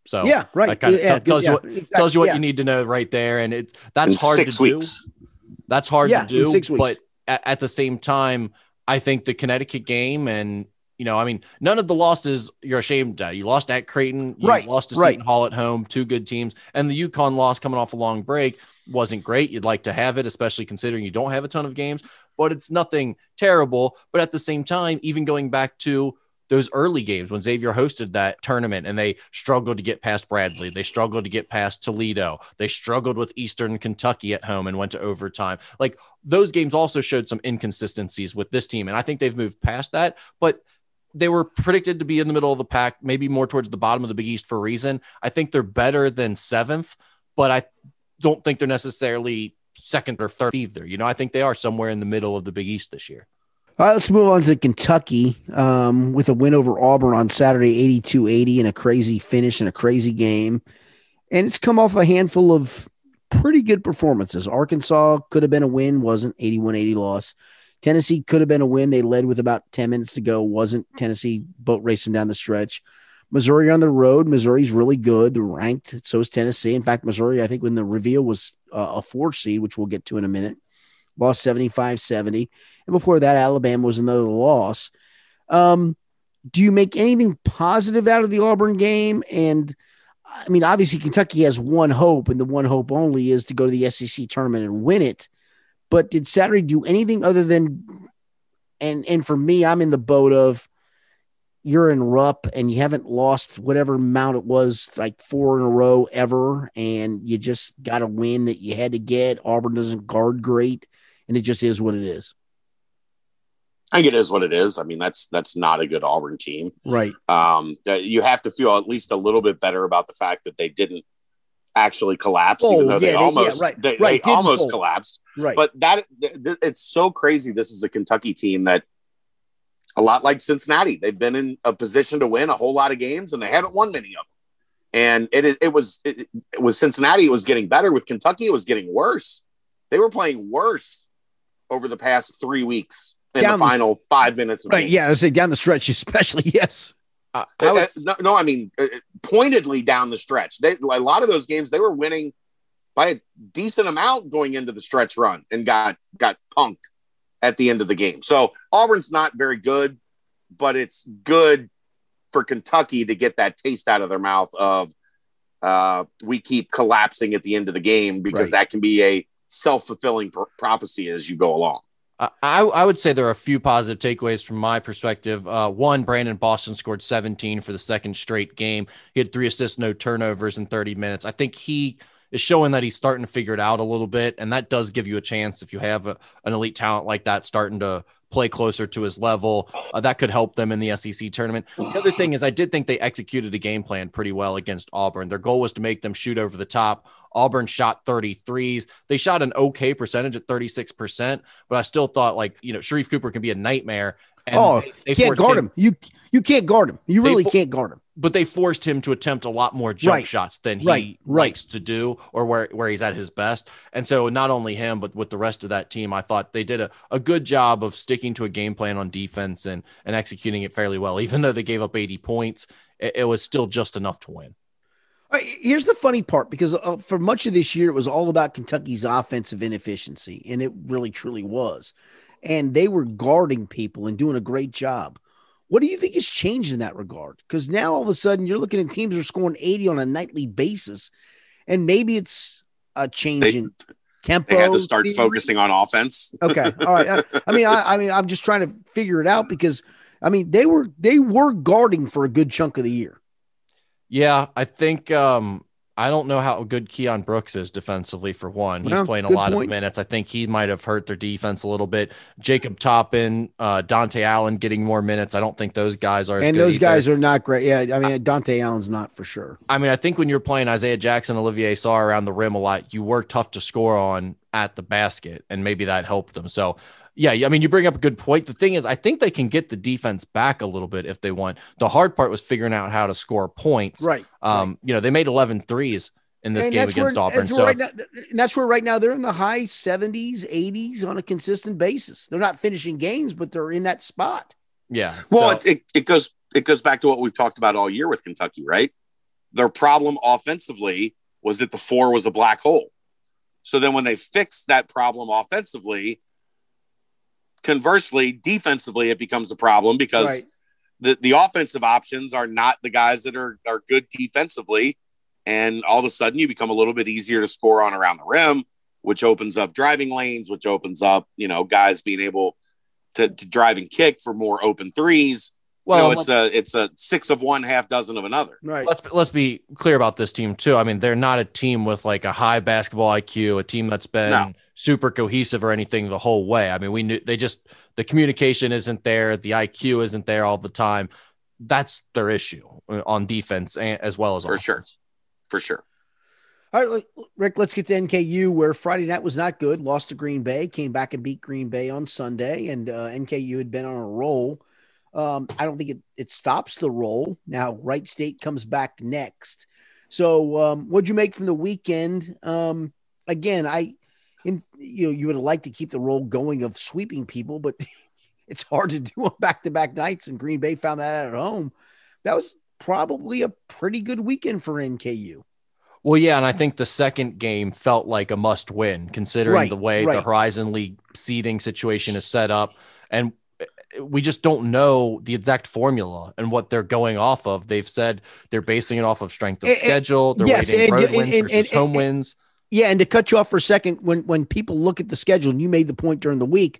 So yeah, right. that kind of yeah, tell- tells yeah, you what exactly, tells you what yeah. you need to know right there, and it that's in hard six to weeks. do. That's hard Yeah, to in do. six weeks. But at, at the same time, I think the Connecticut game and you know, I mean, none of the losses you're ashamed at. You lost at Creighton, you Right, lost to right. Seton Hall at home, two good teams, and the UConn loss coming off a long break wasn't great. You'd like to have it, especially considering you don't have a ton of games, but it's nothing terrible. But at the same time, even going back to those early games when Xavier hosted that tournament and they struggled to get past Bradley, they struggled to get past Toledo, they struggled with Eastern Kentucky at home and went to overtime. Like those games also showed some inconsistencies with this team. And I think they've moved past that. But they were predicted to be in the middle of the pack, maybe more towards the bottom of the Big East for a reason. I think they're better than seventh, but I don't think they're necessarily second or third either. You know, I think they are somewhere in the middle of the Big East this year. All right, let's move on to Kentucky um, with a win over Auburn on Saturday, 82 80, and a crazy finish and a crazy game. And it's come off a handful of pretty good performances. Arkansas could have been a win, wasn't 81 80 loss. Tennessee could have been a win. They led with about 10 minutes to go, wasn't. Tennessee boat racing down the stretch. Missouri on the road. Missouri's really good, ranked. So is Tennessee. In fact, Missouri, I think when the reveal was uh, a four seed, which we'll get to in a minute, lost 75 70. And before that, Alabama was another loss. Um, do you make anything positive out of the Auburn game? And I mean, obviously, Kentucky has one hope, and the one hope only is to go to the SEC tournament and win it. But did Saturday do anything other than? And and for me, I'm in the boat of you're in Rupp and you haven't lost whatever amount it was, like four in a row ever, and you just got a win that you had to get. Auburn doesn't guard great, and it just is what it is. I think it is what it is. I mean, that's that's not a good Auburn team. Right. Um, that you have to feel at least a little bit better about the fact that they didn't actually collapse, even Fold, though they yeah, they- yeah, almost right, they, right, they almost fold. collapsed. Right. But that th- th- it's so crazy. This is a Kentucky team that a lot like Cincinnati. They've been in a position to win a whole lot of games, and they haven't won many of them. And it it, was it, it was Cincinnati. It was getting better. With Kentucky, it was getting worse. They were playing worse over the past three weeks in Down the the- final five minutes of Right. games. Yeah. I say down the stretch, especially. Yes. Uh, I would, uh, no, no, I mean uh, pointedly down the stretch. They a lot of those games they were winning by a decent amount going into the stretch run and got got punked at the end of the game. So Auburn's not very good, but it's good for Kentucky to get that taste out of their mouth of uh, we keep collapsing at the end of the game because Right. that can be a self fulfilling pro- prophecy as you go along. I, I would say there are a few positive takeaways from my perspective. Uh, one, Brandon Boston scored 17 for the second straight game. He had three assists, no turnovers in 30 minutes. I think he is showing that he's starting to figure it out a little bit, and that does give you a chance if you have a, an elite talent like that starting to play closer to his level. Uh, that could help them in the SEC tournament. The other thing is, I did think they executed a game plan pretty well against Auburn. Their goal was to make them shoot over the top. Auburn shot 33s. They shot an okay percentage at 36%, but I still thought like, you know, Sharife Cooper can be a nightmare. And oh, they- they can't guard him. You you can't guard him. You really fo- can't guard him. But they forced him to attempt a lot more jump Right. shots than he Right. Likes to do or where, where he's at his best. And so not only him, but with the rest of that team, I thought they did a, a good job of sticking to a game plan on defense and, and executing it fairly well. Even though they gave up 80 points, it, it was still just enough to win. Here's the funny part because uh, for much of this year, it was all about Kentucky's offensive inefficiency, and it really truly was. And they were guarding people and doing a great job. What do you think has changed in that regard? Because now all of a sudden you're looking at teams are scoring 80 on a nightly basis, and maybe it's a change They- in tempo. They had to start theory. focusing on offense. Okay, all right. I, I mean, I, I mean, I'm just trying to figure it out because I mean they were they were guarding for a good chunk of the year. Yeah, I think um I don't know how good Keion Brooks is defensively for one. He's playing a lot point. of minutes. I think he might have hurt their defense a little bit. Jacob Toppin, uh, Dontaie Allen getting more minutes. I don't think those guys are as and those either. guys are not great. Yeah, I mean Dontaie Allen's not for sure. I mean, I think when you're playing Isaiah Jackson, Olivier Sarr around the rim a lot, you were tough to score on at the basket, and maybe that helped them. So, yeah, I mean, you bring up a good point. The thing is, I think they can get the defense back a little bit if they want. The hard part was figuring out how to score points. Right. Um, you know, they made 11 threes in this And game against where, Auburn. That's So right now, and that's where right now they're in the high 70s, 80s on a consistent basis. They're not finishing games, but they're in that spot. yeah. Well, so- it, it, it goes it goes back to what we've talked about all year with Kentucky, right? Their problem offensively was that the four was a black hole. So then when they fixed that problem offensively, conversely, defensively, it becomes a problem because Right. the, the offensive options are not the guys that are, are good defensively. And all of a sudden you become a little bit easier to score on around the rim, which opens up driving lanes, which opens up, you know, guys being able to, to drive and kick for more open threes. Well, you know, it's a it's a six of one, half dozen of another. Right. let's let's be clear about this team too. I mean, they're not a team with like a high basketball IQ, a team that's been No. super cohesive or anything the whole way. I mean, we knew they just the communication isn't there, the IQ isn't there all the time. That's their issue uh, on defense and, as well as For sure. offense. For sure. All right, Rick, let's get to NKU, where Friday night was not good. Lost to Green Bay, came back and beat Green Bay on Sunday, and uh, NKU had been on a roll. Um, I don't think it, it stops the roll. Now, Wright State comes back next. So, um, what'd you make from the weekend? Um, again, I, in, you know, you would have liked to keep the roll going of sweeping people, but it's hard to do on back to back nights, and Green Bay found that out at home. That was probably a pretty good weekend for NKU. Well, yeah, and I think the second game felt like a must win considering Right, the way the. Horizon League seeding situation is set up. And we just don't know the exact formula and what they're going off of. They've said they're basing it off of strength of And- schedule. They're yes, and- road and- wins and- versus home wins. Yeah, and to cut you off for a second, when when people look at the schedule, and you made the point during the week,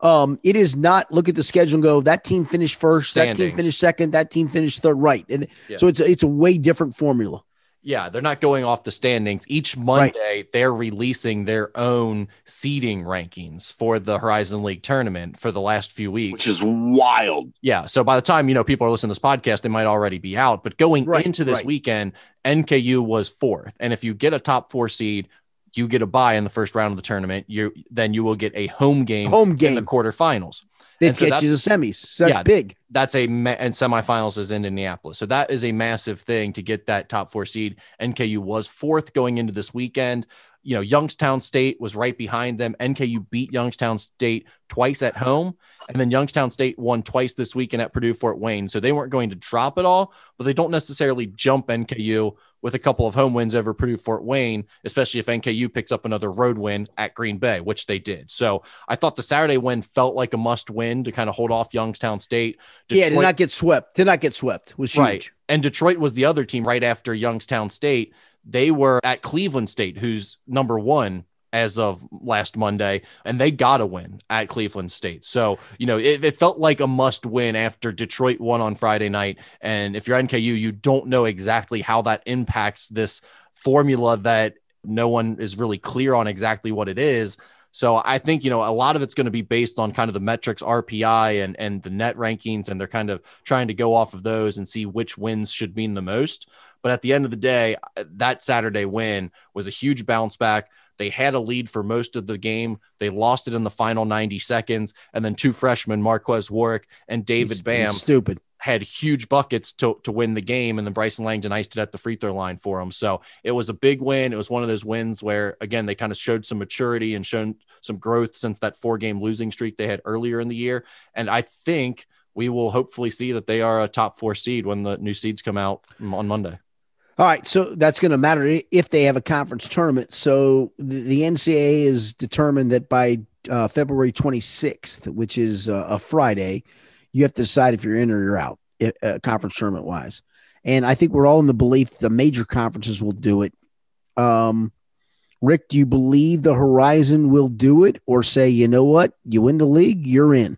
um, it is not look at the schedule and go that team finished first, that team finished second, that team finished third, right? And Yeah. so it's a, it's a way different formula. Yeah, they're not going off the standings. Each Monday, they're releasing their own seeding rankings for the Horizon League tournament for the last few weeks. Which is wild. Yeah. So by the time, you know, people are listening to this podcast, they might already be out. But going Right, into this right. weekend, NKU was fourth. And if you get a top four seed, you get a bye in the first round of the tournament. You then you will get a home game Home game in the quarterfinals. That so gets you the semis. So that's yeah. big. That's a ma- and semifinals is in Indianapolis. So that is a massive thing to get that top four seed. NKU was fourth going into this weekend. You know, Youngstown State was right behind them. NKU beat Youngstown State twice at home, and then Youngstown State won twice this weekend at Purdue Fort Wayne. So they weren't going to drop it all, but they don't necessarily jump NKU with a couple of home wins over Purdue Fort Wayne, especially if NKU picks up another road win at Green Bay, which they did. So I thought the Saturday win felt like a must win to kind of hold off Youngstown State. yeah, did not get swept. Did not get swept. Was huge. Right. And Detroit was the other team right after Youngstown State. They were at Cleveland State, who's number one as of last Monday, and they got a win at Cleveland State. So, you know, it, it felt like a must win after Detroit won on Friday night. And if you're NKU, you don't know exactly how that impacts this formula that no one is really clear on exactly what it is. So I think, you know, a lot of it's going to be based on kind of the metrics RPI and and the net rankings and they're kind of trying to go off of those and see which wins should mean the most. But at the end of the day, uh, that Saturday win was a huge bounce back. They had a lead for most of the game. They lost it in the final 90 seconds. And then two freshmen, Marquez Warwick and David He's- Bam, he's stupid. had huge buckets to, to win the game, and then Bryson Langdon iced it at the free throw line for him. So it was a big win. It was one of those wins where, again, they kind of showed some maturity and shown some growth since that four game losing streak they had earlier in the year. And I think we will hopefully see that they are a top four seed when the new seeds come out on Monday. All right, so that's going to matter if they have a conference tournament. So the, the NCAA is determined that by uh, February 26th, which is uh, a Friday, you have to decide if you're in or you're out, uh, conference tournament wise. And I think we're all in the belief the major conferences will do it. Um, Rick, do you believe the Horizon will do it, or say, you know what, you win the league, you're in?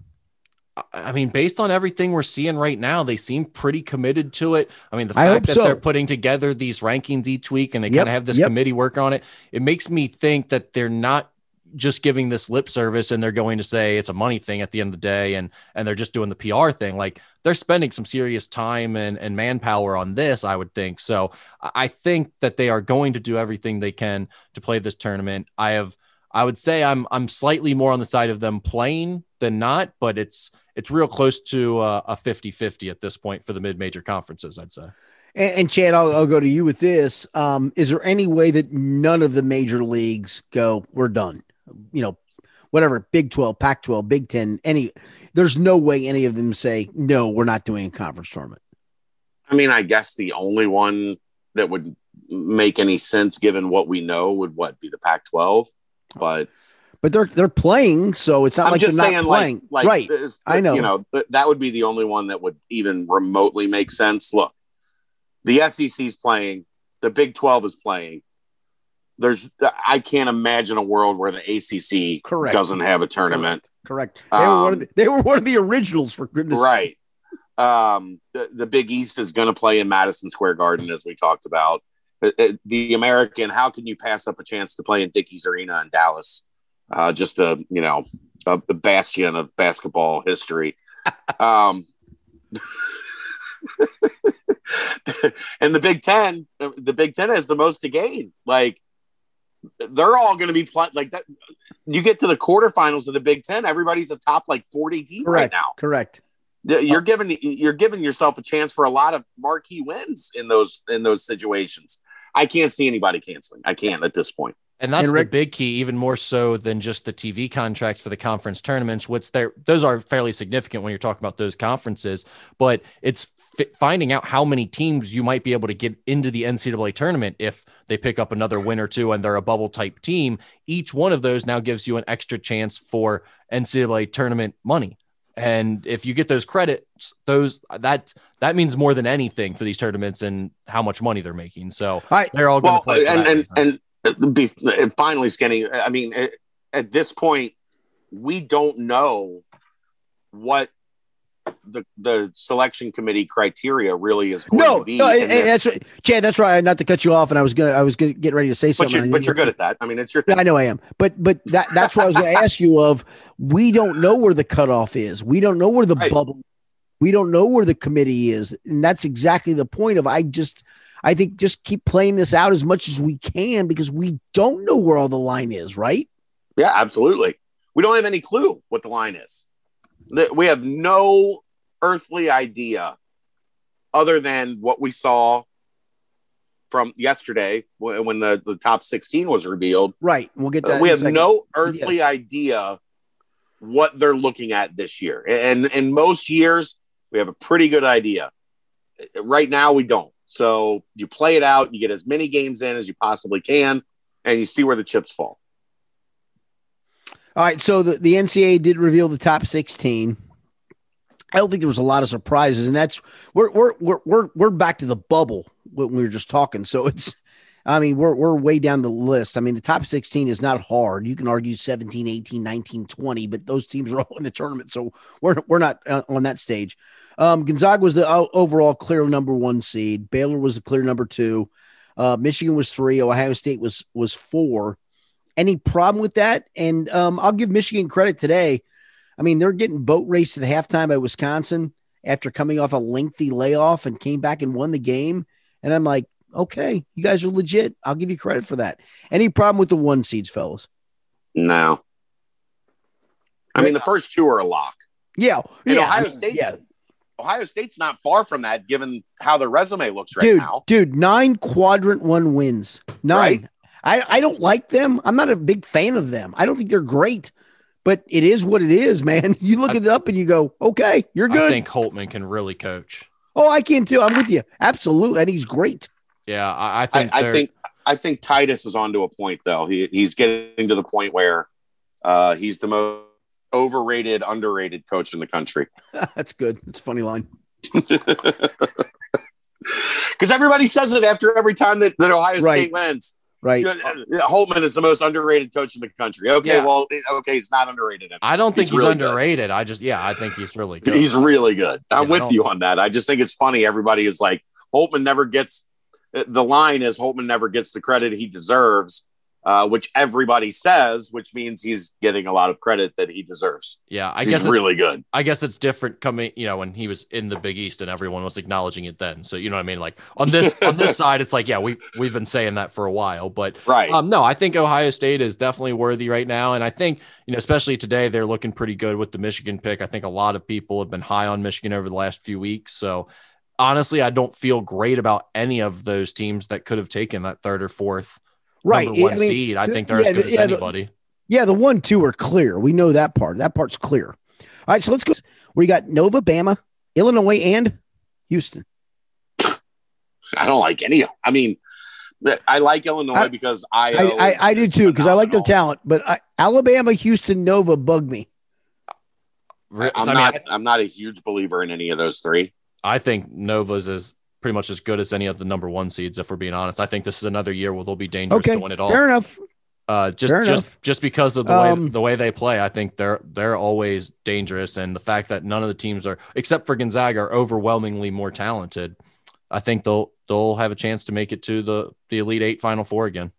I mean, based on everything we're seeing right now, they seem pretty committed to it. I mean, the fact that so. they're putting together these rankings each week and they yep, kind of have this yep. committee work on it, it makes me think that they're not just giving this lip service and they're going to say it's a money thing at the end of the day and and they're just doing the PR thing. Like they're spending some serious time and, and manpower on this, I would think. So I think that they are going to do everything they can to play this tournament. I have I would say I'm I'm slightly more on the side of them playing than not, but it's it's real close to uh, a 50-50 at this point for the mid-major conferences, I'd say. And, and Chad, I'll, I'll, go to you with this. Um, is there any way that none of the major leagues go, we're done? You know, whatever, Big 12, Pac 12, Big 10, any, there's no way any of them say, no, we're not doing a conference tournament. I mean, I guess the only one that would make any sense given what we know would what be the Pac 12 but but they're they're playing, so it's not I'm like just they're saying, not playing. Like, like right, I know. You know, that would be the only one that would even remotely make sense. Look, the SEC's playing, the Big Twelve is playing. There's, I can't imagine a world where the ACC Correct. doesn't have a tournament. Correct. Correct. They, um, were one of the, they were one of the originals for goodness. Right. Um, the, the Big East is going to play in Madison Square Garden, as we talked about. Uh, uh, the American, how can you pass up a chance to play in Dickies Arena in Dallas? Uh, just a you know a, a bastion of basketball history. um, and the Big Ten, the Big Ten has the most to gain. Like they're all going to be pl- like that. You get to the quarterfinals of the Big Ten, everybody's a top like forty team correct, right now. Correct. You're giving you're giving yourself a chance for a lot of marquee wins in those in those situations. I can't see anybody canceling. I can't at this point. And that's and Rick, the big key, even more so than just the TV contracts for the conference tournaments. What's there? Those are fairly significant when you're talking about those conferences, but it's f- finding out how many teams you might be able to get into the NCAA tournament if they pick up another win or two and they're a bubble type team. Each one of those now gives you an extra chance for NCAA tournament money. And if you get those credits, those that that means more than anything for these tournaments and how much money they're making. So I, they're all going well, to play. And and, and, uh, be, uh, finally, Skinny. I mean, at, at this point, we don't know what the the selection committee criteria really is going no, to be. No, that's right. Chad, that's right. Not to cut you off, and I was gonna I was gonna get ready to say something. But you're, but you're good at that. I mean, it's your thing. I know I am. But but that that's what I was gonna ask you of. We don't know where the cutoff is. We don't know where the right. bubble. We don't know where the committee is, and that's exactly the point of. I just I think just keep playing this out as much as we can because we don't know where all the line is. Right? Yeah, absolutely. We don't have any clue what the line is we have no earthly idea other than what we saw from yesterday when the, the top 16 was revealed. Right. We'll get that. Uh, we have no earthly yes. idea what they're looking at this year. And in most years, we have a pretty good idea. Right now, we don't. So you play it out, you get as many games in as you possibly can, and you see where the chips fall. All right, so the, the NCAA did reveal the top 16. I don't think there was a lot of surprises, and that's we're we're we're we're, we're back to the bubble when we were just talking. So it's, I mean, we're we're way down the list. I mean, the top 16 is not hard. You can argue 17, 18, 19, 20, but those teams are all in the tournament, so we're we're not uh, on that stage. Um, Gonzaga was the overall clear number one seed. Baylor was the clear number two. Uh, Michigan was three. Ohio State was was four. Any problem with that? And um, I'll give Michigan credit today. I mean, they're getting boat raced at halftime by Wisconsin after coming off a lengthy layoff and came back and won the game. And I'm like, okay, you guys are legit. I'll give you credit for that. Any problem with the one seeds, fellas? No. I mean, the first two are a lock. Yeah. And yeah, Ohio State's yeah. Ohio State's not far from that, given how their resume looks right dude, now. Dude, nine quadrant one wins. Nine. Right? I, I don't like them. I'm not a big fan of them. I don't think they're great, but it is what it is, man. You look I, it up and you go, okay, you're good. I think Holtman can really coach. Oh, I can too. I'm with you. Absolutely. I think he's great. Yeah, I, I I, think I they're- think I think Titus is onto a point though. He he's getting to the point where uh, he's the most overrated, underrated coach in the country. That's good. That's a funny line. Because everybody says it after every time that, that Ohio Right. State wins. Right. Uh, Holtman is the most underrated coach in the country. Okay, Yeah. well, okay, he's not underrated. I don't think He's he's, really good. underrated. I just yeah, I think he's really good. He's really good. I'm Yeah, with you on that. I just think it's funny. Everybody is like, Holtman never gets the line is Holtman never gets the credit he deserves, uh, which everybody says, which means he's getting a lot of credit that he deserves. yeah, I he's guess it's, really good. I guess it's different coming, you know, when he was in the Big East and everyone was acknowledging it then. So you know what I mean? Like on this on this side, it's like, yeah, we we've been saying that for a while. But Right. um, no, I think Ohio State is definitely worthy right now. And I think, you know, especially today, they're looking pretty good with the Michigan pick. I think a lot of people have been high on Michigan over the last few weeks. So honestly, I don't feel great about any of those teams that could have taken that third or fourth Right. number one I mean, seed. I think they're yeah, as good the- as yeah, the- anybody. Yeah, the one, two are clear. We know that part. That part's clear. All right, so let's go. We got Nova, Bama, Illinois, and Houston. I don't like any of I mean, I like Illinois I- because I I, I, I do too because I like their talent, but I, Alabama, Houston, Nova bug me. I'm not I'm not a huge believer in any of those three. I think Nova's is pretty much as good as any of the number one seeds. If we're being honest, I think this is another year where they'll be dangerous Okay, to win it all. fair enough. Uh, just fair just enough. just because of the Um, way the way they play, I think they're they're always dangerous, and the fact that none of the teams are, except for Gonzaga, are overwhelmingly more talented. I think they'll they'll have a chance to make it to the the Elite Eight Final Four again.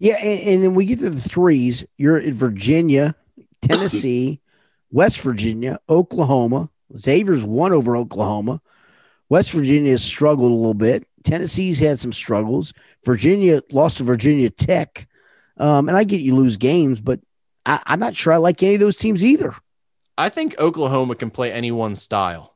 Yeah, and, and then we get to the threes. You're in Virginia, Tennessee, West Virginia, Oklahoma. Xavier's won over Oklahoma. West Virginia has struggled a little bit. Tennessee's had some struggles. Virginia lost to Virginia Tech. Um, and I get you lose games, but I, I'm not sure I like any of those teams either. I think Oklahoma can play anyone's style.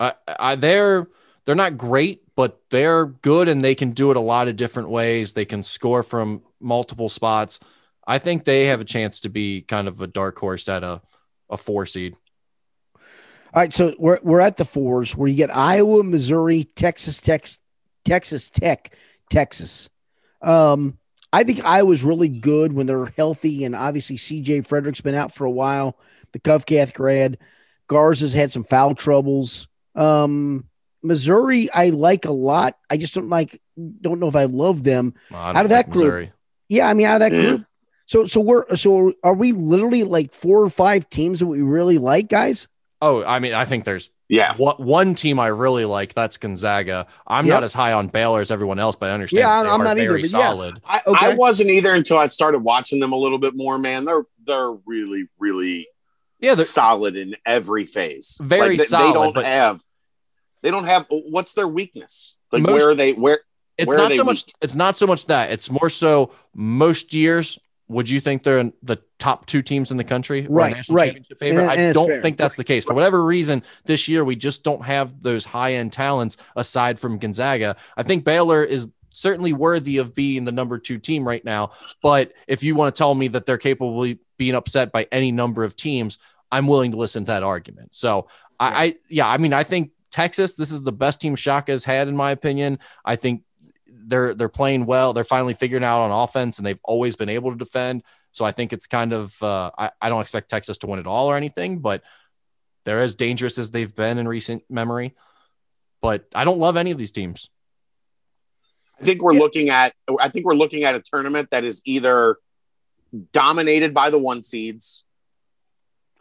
I, I, they're they're not great, but they're good and they can do it a lot of different ways. They can score from multiple spots. I think they have a chance to be kind of a dark horse at a, a four seed. All right, so we're we're at the fours where you get Iowa, Missouri, Texas Tech, Texas Tech, Texas. Um, I think Iowa's really good when they're healthy, and obviously CJ Fredrick's been out for a while. The Covcath grad, Garza's had some foul troubles. Um, Missouri, I like a lot. I just don't like, don't know if I love them. Well, I Out of that like group, Missouri. Yeah, I mean, out of that group. So, so we're so are we literally like four or five teams that we really like, guys? Oh, I mean, I think there's Yeah. what one team I really like. That's Gonzaga. I'm Yep. not as high on Baylor as everyone else, but I understand. Yeah, they I'm are not either, very but yeah. solid. I, Okay. I wasn't either until I started watching them a little bit more, man. They're they're really, really Yeah, they're, solid in every phase. Very they, solid, They don't but- have they don't have what's their weakness? Like Most- where are they where it's Where are not they so much weak? it's not so much that it's more so most years would you think they're in the top two teams in the country Right, national right. championship favorite? And- and i don't fair. think that's the case. For whatever reason this year we just don't have those high-end talents aside from gonzaga. I think baylor is certainly worthy of being the number two team right now but if you want to tell me that they're capable of being upset by any number of teams i'm willing to listen to that argument. So I, I yeah i mean i think texas this is the best team shaka has had in my opinion. I think they're they're playing well. They're finally figuring out on offense, and they've always been able to defend. So I think it's kind of uh, I, I don't expect Texas to win it all or anything, but they're as dangerous as they've been in recent memory. But I don't love any of these teams. I think we're Yeah. looking at I think we're looking at a tournament that is either dominated by the one seeds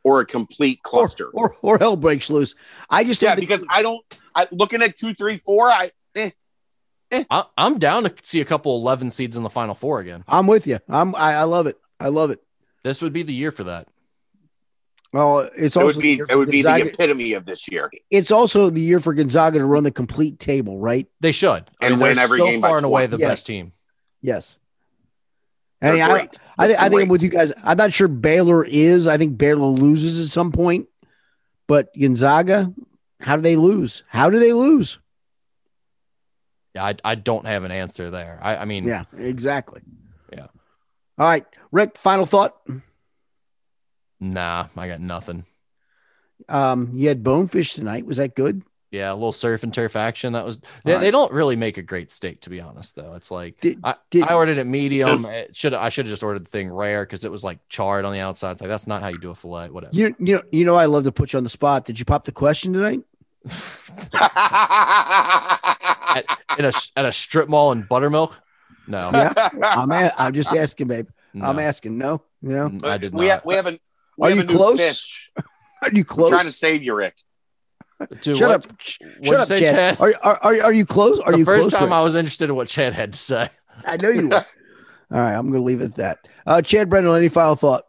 or a complete cluster. or, or hell breaks loose. I just yeah, think- because I don't I looking at two, three, four, I eh, Eh. I, I'm down to see a couple 11 seeds in the Final Four again. I'm with you. I'm I, I love it. I love it. This would be the year for that. Well, it's it also would be it for would be the epitome of this year. It's also the year for Gonzaga to run the complete table, right? They should And they're win every so game by far and away the Yes. best team. Yes. They're I mean, I, great. I, think I think I'm with you guys. I'm not sure Baylor is. I think Baylor loses at some point, but Gonzaga, how do they lose? How do they lose? Yeah, I, I don't have an answer there. I, I mean, Yeah, exactly. Yeah. All right, Rick. Final thought. nah, I got nothing. Um, you had bonefish tonight. Was that good? Yeah, a little surf and turf action. That was they, All right. they don't really make a great steak to be honest though. It's like Did, I, did, I ordered it medium. It should I should have just ordered the thing rare because it was like charred on the outside. It's like that's not how you do a fillet. Whatever. you you know you know I love to put you on the spot. Did you pop the question tonight? at, in a at a strip mall in buttermilk. No, Yeah. I'm a, I'm just asking, babe. no, I'm asking. No, no. Mm, I did not. we have we have an we Are have you a new close? fish. Are you I'm close? trying to save you, Rick. Dude, Shut what- up. Shut up, say, Chad. Chad? Are, are, are, are you close? Are the you first close? time Rick? I was interested in what Chad had to say. I know you were. All right, I'm going to leave it at that. Uh, Chad Brendel, any final thought?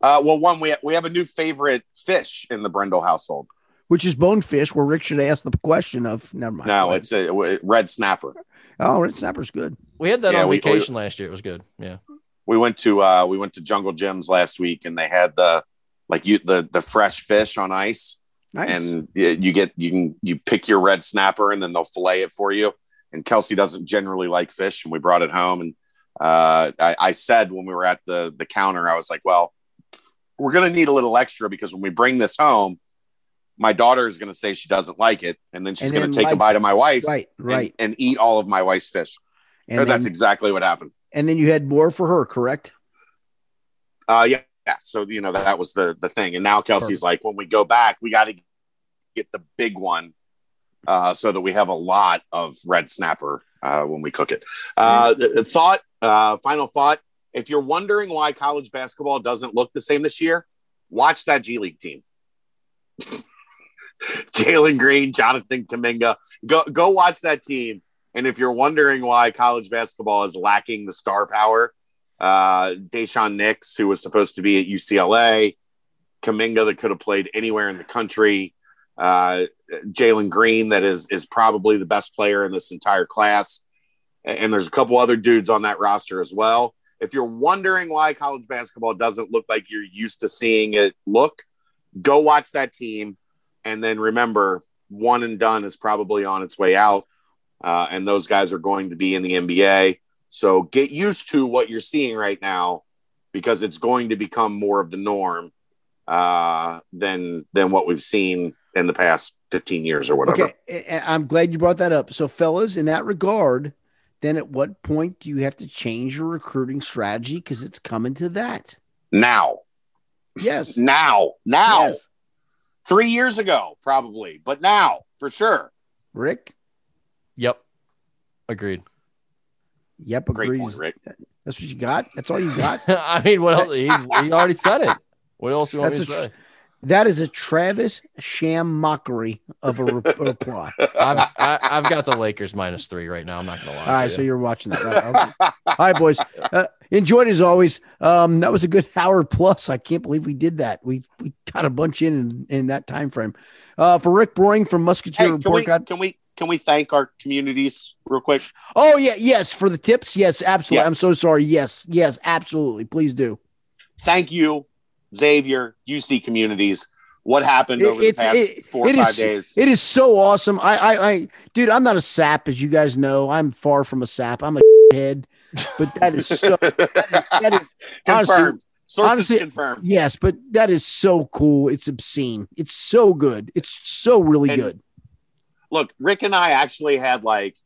Uh, well, one we we have a new favorite fish in the Brendel household. Which is bonefish, where Rick should ask the question of. Never mind. No, it's a, a red snapper. oh, red snapper's good. We had that Yeah, on we- vacation last year. It was good. Yeah. We went to uh, we went to Jungle Jim's last week, and they had the like you the the fresh fish on ice, Nice. and you get you can you pick your red snapper, and then they'll fillet it for you. And Kelsey doesn't generally like fish, and we brought it home. And uh, I, I said when we were at the the counter, I was like, well, we're gonna need a little extra because when we bring this home, my daughter is gonna say she doesn't like it, and then she's gonna take a bite of my wife's, right, and- right. and, eat all of my wife's fish. And, And that's exactly what happened. and then you had more for her, correct? Uh, yeah, yeah. So you know that was the the thing, and now Kelsey's like, when we go back, we got to get the big one, uh, so that we have a lot of red snapper uh, when we cook it. Uh, the- the thought, uh, final thought. If you're wondering why college basketball doesn't look the same this year, watch that G League team. Jalen Green, Jonathan Kuminga. Go go watch that team. And if you're wondering why college basketball is lacking the star power, uh, Daishen Nix, who was supposed to be at UCLA, Kuminga that could have played anywhere in the country, uh, Jalen Green that is is probably the best player in this entire class, and, and there's a couple other dudes on that roster as well. If you're wondering why college basketball doesn't look like you're used to seeing it look, go watch that team, and then remember, one and done is probably on its way out, uh, and those guys are going to be in the NBA. So get used to what you're seeing right now because it's going to become more of the norm uh, than than what we've seen in the past 15 years or whatever. Okay, I'm glad you brought that up. So, fellas, in that regard, then at what point do you have to change your recruiting strategy because it's coming to that? Now, Yes. now, now, Yes. Three years ago, probably, but now for sure. Rick. Yep. Agreed. Yep. Great Agrees. point, Rick. That's what you got. That's all you got. I mean, what else? He's, he already said it. What else do you want That's me a to say? That is a Travis sham mockery of a reply. I've, I, I've got the Lakers minus three right now. I'm not gonna lie. All right, to so you. you're watching that. Right? Okay. All right, boys. Uh, enjoyed as always. Um, that was a good hour plus. I can't believe we did that. We we got a bunch in in, in that time frame. Uh, for Rick Broering from Musketeer Hey, can Report. we, God- can we can we thank our communities real quick? oh yeah, yes, for the tips. Yes, absolutely. Yes. I'm so sorry. Yes, yes, absolutely. Please do. Thank you, Xavier, UC communities. What happened It- over the past it- four or it five is- days? It is so awesome. I, I, I, dude, I'm not a sap, as you guys know. I'm far from a sap. I'm a head, but that is so. that is, that is honestly, confirmed. Sources honestly- confirmed. yes, but that is so cool. It's obscene. It's so good. It's so really And- good. Look, Rick and I actually had like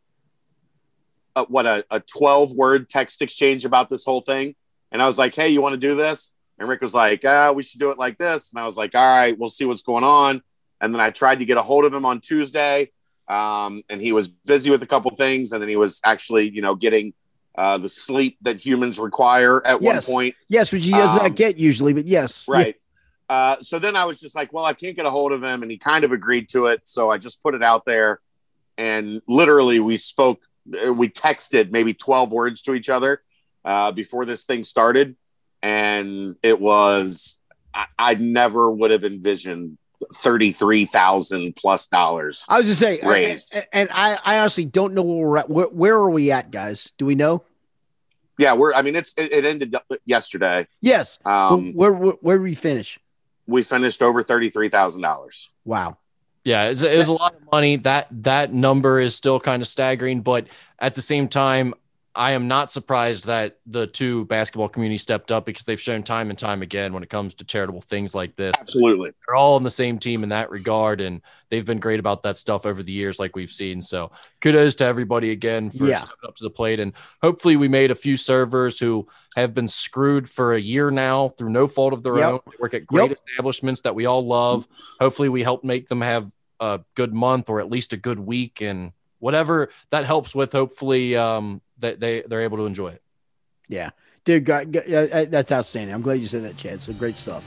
a, what a, a 12 word text exchange about this whole thing. And I was like, hey, you want to do this? And Rick was like, ah, we should do it like this. And I was like, all right, we'll see what's going on. And then I tried to get a hold of him on Tuesday. Um, and he was busy with a couple things. And then he was actually, you know, getting uh, the sleep that humans require at Yes. one point. Yes, which he does Um, not get usually, but yes, Right. Uh, so then I was just like, well, I can't get a hold of him. And he kind of agreed to it. So I just put it out there. And literally, we spoke, uh, we texted maybe 12 words to each other uh, before this thing started. And it was, I, I never would have envisioned 33,000 plus dollars. I was just saying, Raised. and, and I, I honestly don't know where we're at. Where, where are we at, guys? Do we know? Yeah, we're, I mean, it's, it, it ended yesterday. Yes. Um, where, where, where did we finish? we finished over $33,000. Wow. Yeah, it's, it was a lot of money. That that number is still kind of staggering, but at the same time, I am not surprised that the two basketball community stepped up because they've shown time and time again when it comes to charitable things like this. Absolutely. They're all on the same team in that regard, and they've been great about that stuff over the years, like we've seen. So kudos to everybody again for Yeah. stepping up to the plate. And hopefully we made a few servers who have been screwed for a year now through no fault of their Yep. own. They work at great Yep. establishments that we all love. Hopefully we help make them have a good month or at least a good week and whatever that helps with. Hopefully um, that they they're able to enjoy it. Yeah, dude, got, got- uh, that's outstanding. I'm glad you said that, Chad. So great stuff.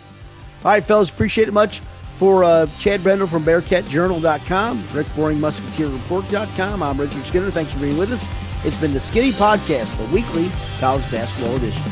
All right, fellas, appreciate it much. For uh, Chad Brendel from BearcatJournal.com, Rick Broering, MusketeerReport.com, I'm Richard Skinner. Thanks for being with us. It's been the Skinny Podcast, the weekly college basketball edition.